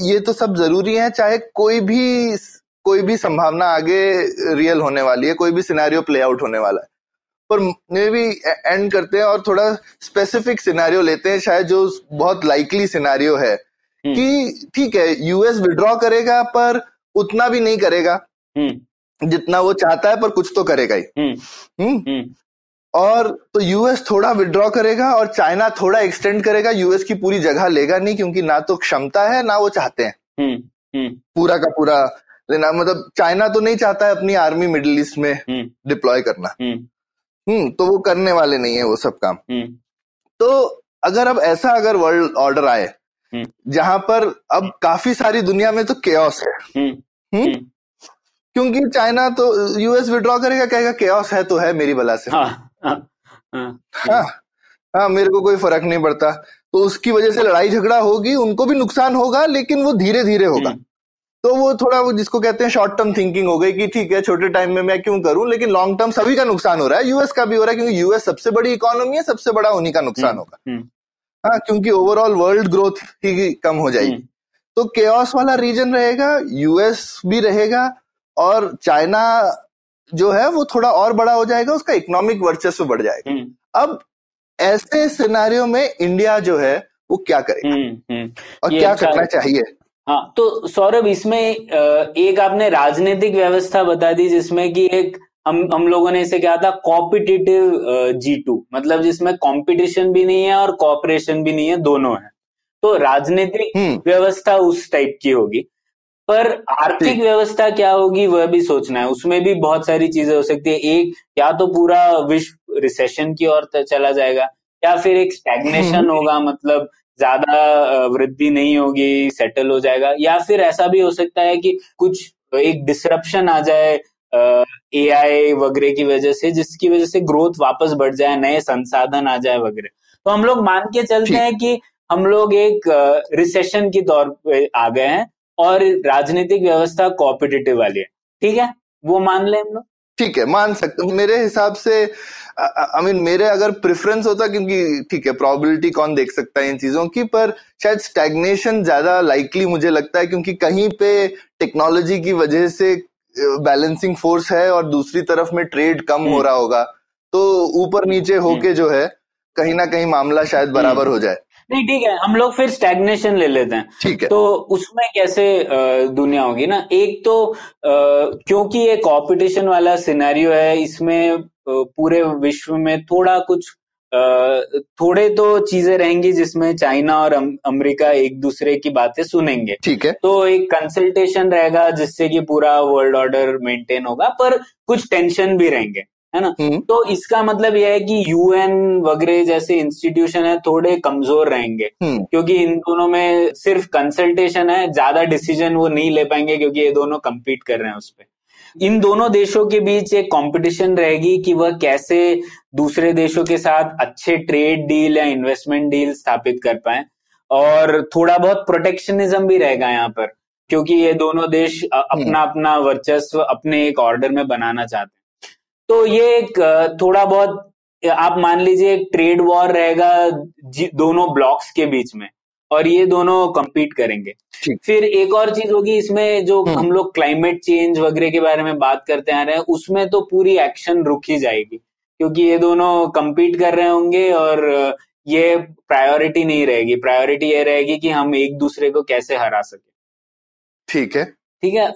[SPEAKER 2] ये तो सब ज़रूरी है चाहे कोई भी कोई भी संभावना आगे रियल होने वाली है कोई भी सिनेरियो प्ले आउट होने वाला है पर मे भी एंड करते हैं और थोड़ा स्पेसिफिक सिनेरियो लेते हैं शायद जो बहुत लाइकली सिनेरियो है हम्म। कि ठीक है यूएस विड्रॉ करेगा पर उतना भी नहीं करेगा। हम्म। जितना वो चाहता है पर कुछ तो करेगा ही। हम्म। और तो यूएस थोड़ा विड्रॉ करेगा और चाइना थोड़ा एक्सटेंड करेगा यूएस की पूरी जगह लेगा नहीं क्योंकि ना तो क्षमता है ना वो चाहते हैं। पूरा का पूरा लेना मतलब चाइना तो नहीं चाहता है अपनी आर्मी मिडिल ईस्ट में डिप्लॉय हम्म। करना। हम्म।, हम्म तो वो करने वाले नहीं है वो सब काम। हम्म। तो अगर अब ऐसा अगर वर्ल्ड ऑर्डर आए जहाँ पर अब काफ़ी सारी दुनिया में तो केओस है। हम्म। क्योंकि चाइना तो यूएस विड्रॉ करेगा कहेगा केओस है तो है मेरी बला से। हाँ, हाँ, हाँ, हाँ, हाँ मेरे को कोई फ़र्क नहीं पड़ता। तो उसकी वजह से लड़ाई झगड़ा होगी उनको भी नुकसान होगा लेकिन वो धीरे धीरे होगा तो वो थोड़ा वो जिसको कहते हैं शॉर्ट टर्म थिंकिंग हो गई कि ठीक है छोटे टाइम में मैं क्यों करूँ लेकिन लॉन्ग टर्म सभी का नुकसान हो रहा है। यूएस का भी हो रहा है क्योंकि यूएस सबसे बड़ी इकोनॉमी है सबसे बड़ा उन्हीं का नुकसान हम्म, होगा। हम्म। हाँ क्योंकि ओवरऑल वर्ल्ड ग्रोथ ही कम हो जाएगी। हम्म। तो केओस वाला रीजन रहेगा यूएस भी रहेगा और चाइना जो है वो थोड़ा और बड़ा हो जाएगा उसका इकोनॉमिक वर्चस्व बढ़ जाएगा। अब ऐसे सिनारियों में इंडिया जो है वो क्या करेगा? और क्या करना चाहिए?
[SPEAKER 1] हाँ। तो सौरभ इसमें एक आपने राजनीतिक व्यवस्था बता दी जिसमें कि एक हम हम लोगों ने इसे कहा था कॉम्पिटिटिव जी टू मतलब जिसमें कंपटीशन भी नहीं है और कॉपरेशन भी नहीं है दोनों है। तो राजनीतिक हम्म। व्यवस्था उस टाइप की होगी। पर आर्थिक व्यवस्था क्या होगी वह भी सोचना है। उसमें भी बहुत सारी चीज़ें हो सकती है। एक या तो पूरा विश्व रिसेशन की ओर चला जाएगा या फिर एक स्टैग्नेशन हम्म। होगा मतलब ज़्यादा वृद्धि नहीं होगी सेटल हो जाएगा या फिर ऐसा भी हो सकता है कि कुछ एक डिसरप्शन आ जाए ए आई वगैरह की वजह से जिसकी वजह से ग्रोथ वापस बढ़ जाए नए संसाधन आ जाए वगैरह। तो हम लोग मान के चलते हैं कि हम लोग एक रिसेशन की दौर पे आ गए हैं और राजनीतिक व्यवस्था कॉम्पिटिटिव वाली है। ठीक है? वो मान ले हम लोग।
[SPEAKER 2] ठीक है मान सकते मेरे हिसाब से आई मीन मेरे अगर प्रेफरेंस होता क्योंकि ठीक है प्रोबेबिलिटी कौन देख सकता है इन चीज़ों की पर शायद स्टैग्नेशन ज़्यादा लाइकली मुझे लगता है क्योंकि कहीं पे टेक्नोलॉजी की वजह से बैलेंसिंग फोर्स है और दूसरी तरफ़ में ट्रेड कम हो हम्म। रहा होगा तो ऊपर नीचे होके हम्म। जो है कहीं ना कहीं मामला शायद बराबर हम्म। हो जाए
[SPEAKER 1] नहीं ठीक है हम लोग फिर स्टैग्नेशन ले लेते हैं
[SPEAKER 2] ठीक है
[SPEAKER 1] तो उसमें कैसे दुनिया होगी ना एक तो क्योंकि ये कंपटीशन वाला सिनेरियो है इसमें पूरे विश्व में थोड़ा कुछ थोड़े तो चीज़ें रहेंगी जिसमें चाइना और अम- अमेरिका एक दूसरे की बातें सुनेंगे।
[SPEAKER 2] ठीक है।
[SPEAKER 1] तो एक कंसल्टेशन रहेगा जिससे कि पूरा वर्ल्ड ऑर्डर मेंटेन होगा पर कुछ टेंशन भी रहेंगे है ना?
[SPEAKER 2] हम्म।
[SPEAKER 1] तो इसका मतलब यह है कि यूएन वगैरह जैसे इंस्टीट्यूशन है थोड़े कमज़ोर रहेंगे
[SPEAKER 2] हम्म।
[SPEAKER 1] क्योंकि इन दोनों में सिर्फ़ कंसल्टेशन है ज़्यादा डिसीज़न वो नहीं ले पाएँगे क्योंकि ये दोनों कम्पीट कर रहे हैं उस पर इन दोनों देशों के बीच एक कंपटीशन रहेगी कि वह कैसे दूसरे देशों के साथ अच्छे ट्रेड डील या इन्वेस्टमेंट डील स्थापित कर पाए। और थोड़ा बहुत प्रोटेक्शनिज्म भी रहेगा यहाँ पर क्योंकि ये दोनों देश अपना अपना वर्चस्व अपने एक ऑर्डर में बनाना चाहते हैं। तो ये एक थोड़ा बहुत आप मान लीजिए एक ट्रेड वॉर रहेगा दोनों ब्लॉक्स के बीच में। और ये दोनों कम्पीट करेंगे। फिर एक और चीज़ होगी इसमें जो
[SPEAKER 2] हम्म।
[SPEAKER 1] हम लोग क्लाइमेट चेंज वगैरह के बारे में बात करते आ रहे हैं उसमें तो पूरी एक्शन रुक ही जाएगी क्योंकि ये दोनों कम्पीट कर रहे होंगे और ये प्रायोरिटी नहीं रहेगी। प्रायोरिटी ये रहेगी कि हम एक दूसरे को कैसे हरा सके।
[SPEAKER 2] ठीक है।
[SPEAKER 1] ठीक है?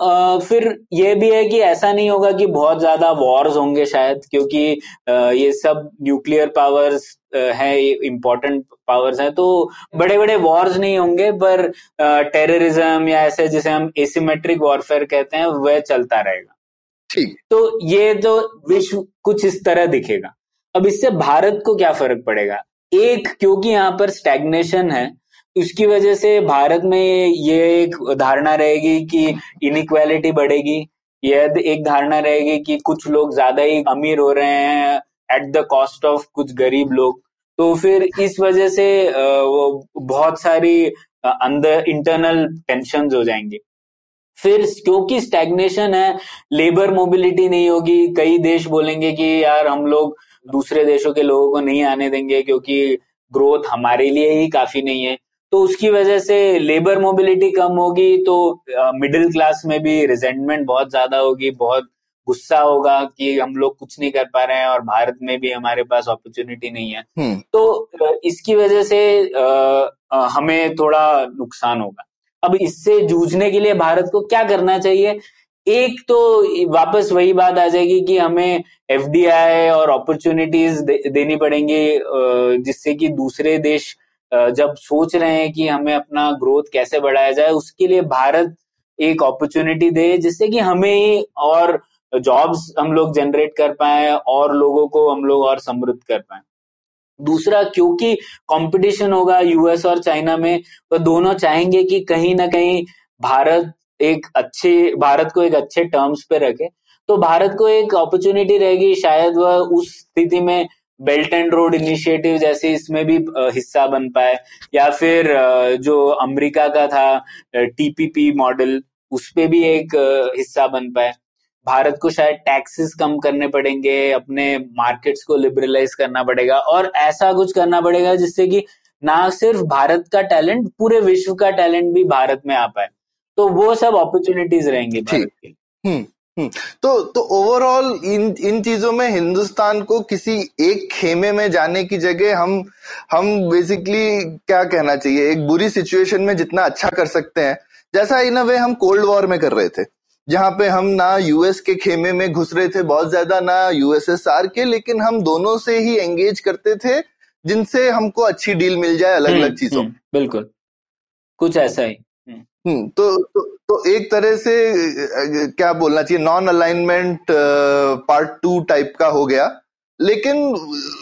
[SPEAKER 1] फिर ये भी है कि ऐसा नहीं होगा कि बहुत ज़्यादा वॉर्स होंगे शायद क्योंकि ये सब न्यूक्लियर पावर्स है इम्पोर्टेंट पावर्स है तो बड़े बड़े वॉर्स नहीं होंगे पर टेररिज्म या ऐसे जिसे हम एसिमेट्रिक वॉरफेयर कहते हैं वह चलता रहेगा।
[SPEAKER 2] ठीक।
[SPEAKER 1] तो ये तो विश्व कुछ इस तरह दिखेगा। अब इससे भारत को क्या फ़र्क पड़ेगा? एक क्योंकि यहाँ पर स्टैग्नेशन है उसकी वजह से भारत में ये एक धारणा रहेगी कि इनइक्वालिटी बढ़ेगी। यह एक धारणा रहेगी कि कुछ लोग ज़्यादा ही अमीर हो रहे हैं एट द कॉस्ट ऑफ़ कुछ गरीब लोग। तो फिर इस वजह से वो बहुत सारी अंदर इंटरनल टेंशन हो जाएँगे। फिर क्योंकि स्टैग्नेशन है लेबर मोबिलिटी नहीं होगी, कई देश बोलेंगे कि यार हम लोग दूसरे देशों के लोगों को नहीं आने देंगे क्योंकि ग्रोथ हमारे लिए ही काफ़ी नहीं है। तो उसकी वजह से लेबर मोबिलिटी कम होगी तो मिडिल क्लास में भी रिजेंटमेंट बहुत ज़्यादा होगी बहुत गुस्सा होगा कि हम लोग कुछ नहीं कर पा रहे हैं और भारत में भी हमारे पास अपॉर्चुनिटी नहीं है।
[SPEAKER 2] हम्म।
[SPEAKER 1] तो इसकी वजह से अ, हमें थोड़ा नुकसान होगा। अब इससे जूझने के लिए भारत को क्या करना चाहिए? एक तो वापस वही बात आ जाएगी कि हमें एफडीआई और अपॉर्चुनिटीज़ दे, देनी पड़ेंगी जिससे कि दूसरे देश जब सोच रहे हैं कि हमें अपना ग्रोथ कैसे बढ़ाया जाए, उसके लिए भारत एक अपॉर्चुनिटी दे, जिससे कि हमें और जॉब्स हम लोग जनरेट कर पाए और लोगों को हम लोग और समृद्ध कर पाए। दूसरा, क्योंकि कंपटीशन होगा यूएस और चाइना में तो दोनों चाहेंगे कि कहीं ना कहीं भारत एक अच्छे, भारत को एक अच्छे टर्म्स पे रखे। तो भारत को एक अपॉर्चुनिटी रहेगी, शायद वह उस स्थिति में बेल्ट एंड रोड इनिशिएटिव जैसे इसमें भी हिस्सा बन पाए। या फिर जो अमेरिका का था टीपीपी मॉडल उस पे भी एक हिस्सा बन पाए। भारत को शायद टैक्सेस कम करने पड़ेंगे अपने मार्केट्स को लिबरलाइज करना पड़ेगा और ऐसा कुछ करना पड़ेगा जिससे कि ना सिर्फ़ भारत का टैलेंट पूरे विश्व का टैलेंट भी भारत में आ पाए। तो वो सब अपॉर्चुनिटीज़ रहेंगे भारत के
[SPEAKER 2] तो तो ओवरऑल इन इन चीज़ों में हिंदुस्तान को किसी एक खेमे में जाने की जगह हम हम बेसिकली क्या कहना चाहिए? एक बुरी सिचुएशन में जितना अच्छा कर सकते हैं। जैसा इन अ वे हम कोल्ड वॉर में कर रहे थे जहाँ पे हम ना यूएस के खेमे में घुस रहे थे बहुत ज़्यादा ना यूएसएसआर के लेकिन हम दोनों से ही एंगेज करते थे जिनसे हमको अच्छी डील मिल जाए अलग अलग
[SPEAKER 1] हम्म,
[SPEAKER 2] चीज़ों
[SPEAKER 1] हम्म, बिल्कुल। कुछ ऐसा ही। हम्म,
[SPEAKER 2] तो, तो तो एक तरह से क्या बोलना चाहिए non alignment part two type का हो गया। लेकिन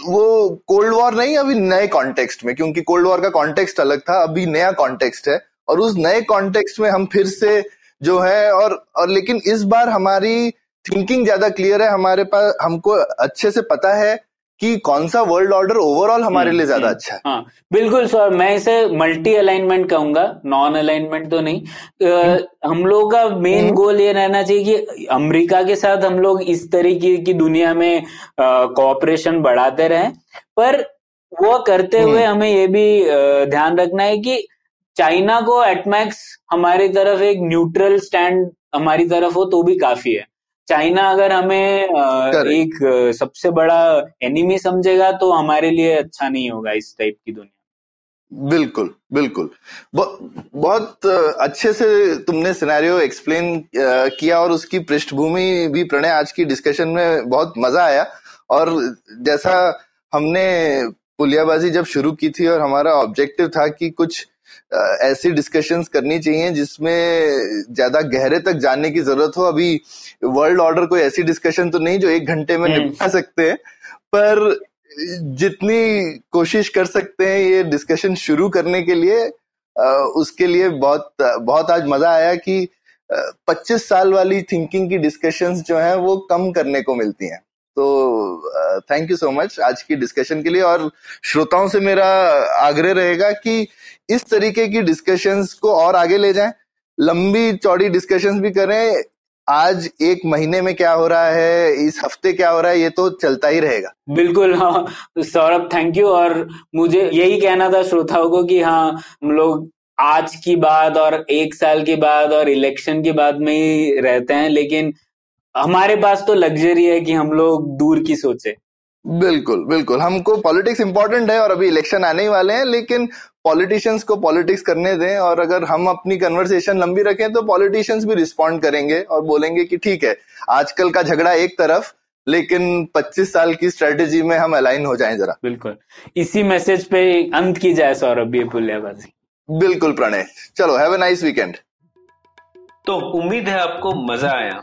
[SPEAKER 2] वो कोल्ड वॉर नहीं अभी नए कॉन्टेक्स्ट में क्योंकि कोल्ड वॉर का कॉन्टेक्स्ट अलग था अभी नया कॉन्टेक्स्ट है। और उस नए कॉन्टेक्स्ट में हम फिर से जो है और और लेकिन इस बार हमारी थिंकिंग ज़्यादा क्लियर है हमारे पास हमको अच्छे से पता है कि कौन सा वर्ल्ड ऑर्डर ओवरऑल हमारे
[SPEAKER 1] हम्म,
[SPEAKER 2] लिए ज़्यादा
[SPEAKER 1] हम्म,
[SPEAKER 2] अच्छा है।
[SPEAKER 1] हाँ बिल्कुल सर मैं इसे मल्टी अलाइनमेंट कहूँगा नॉन अलाइनमेंट तो नहीं। अ, हम लोगों का मेन
[SPEAKER 2] हम्म।
[SPEAKER 1] गोल ये रहना चाहिए कि अमेरिका के साथ हम लोग इस तरीके की दुनिया में कोऑपरेशन बढ़ाते रहें। पर वो करते हुए
[SPEAKER 2] हम्म।
[SPEAKER 1] हमें ये भी ध्यान रखना है कि चाइना को एटमैक्स हमारी तरफ़ एक न्यूट्रल स्टैंड हमारी तरफ़ हो तो भी काफ़ी है। चाइना अगर हमें एक सबसे बड़ा एनिमी समझेगा तो हमारे लिए अच्छा नहीं होगा इस टाइप की दुनिया।
[SPEAKER 2] बिल्कुल बिल्कुल। बहुत अच्छे से तुमने सिनेरियो एक्सप्लेन किया और उसकी पृष्ठभूमि भी प्रणय आज की डिस्कशन में बहुत मज़ा आया। और जैसा हमने पुलियाबाजी जब शुरू की थी और हमारा ऑब्जेक्टिव था कि कुछ ऐसी डिस्कशंस करनी चाहिए जिसमें ज़्यादा गहरे तक जानने की ज़रूरत हो अभी वर्ल्ड ऑर्डर कोई ऐसी डिस्कशन तो नहीं जो एक घंटे में हम्म। निपटा सकते हैं पर जितनी कोशिश कर सकते हैं ये डिस्कशन शुरू करने के लिए उसके लिए बहुत बहुत आज मज़ा आया कि 25 साल वाली थिंकिंग की डिस्कशंस जो है वो कम करने को मिलती हैं तो थैंक यू सो मच आज की डिस्कशन के लिए और श्रोताओं से मेरा आग्रह रहेगा कि इस तरीके की डिस्कशंस को और आगे ले जाएँ। लंबी चौड़ी डिस्कशंस भी करें। आज एक महीने में क्या हो रहा है इस हफ़्ते क्या हो रहा है ये तो चलता ही रहेगा।
[SPEAKER 1] बिल्कुल हाँ। सौरभ थैंक यू और मुझे यही कहना था श्रोताओं को कि हाँ हम लोग आज की बात और एक साल की बात और इलेक्शन की बात में ही रहते हैं लेकिन हमारे पास तो लग्जरी है कि हम लोग दूर की सोचे।
[SPEAKER 2] बिल्कुल बिल्कुल। हमको पॉलिटिक्स इंपॉर्टेंट है और अभी इलेक्शन आने ही वाले हैं लेकिन पॉलिटिशियंस को पॉलिटिक्स करने दें और अगर हम अपनी कन्वर्सेशन लंबी रखें तो पॉलिटिशियंस भी रिस्पॉन्ड करेंगे और बोलेंगे कि ठीक है आजकल का झगड़ा एक तरफ़ लेकिन 25 साल की स्ट्रेटेजी में हम अलाइन हो जाएँ जरा।
[SPEAKER 1] बिल्कुल। इसी मैसेज पे अंत की जाए सौरभ ये पुलियाबाजी
[SPEAKER 2] बिल्कुल प्रणय। चलो हैव अ नाइस वीकेंड
[SPEAKER 3] तो उम्मीद है आपको मज़ा आया।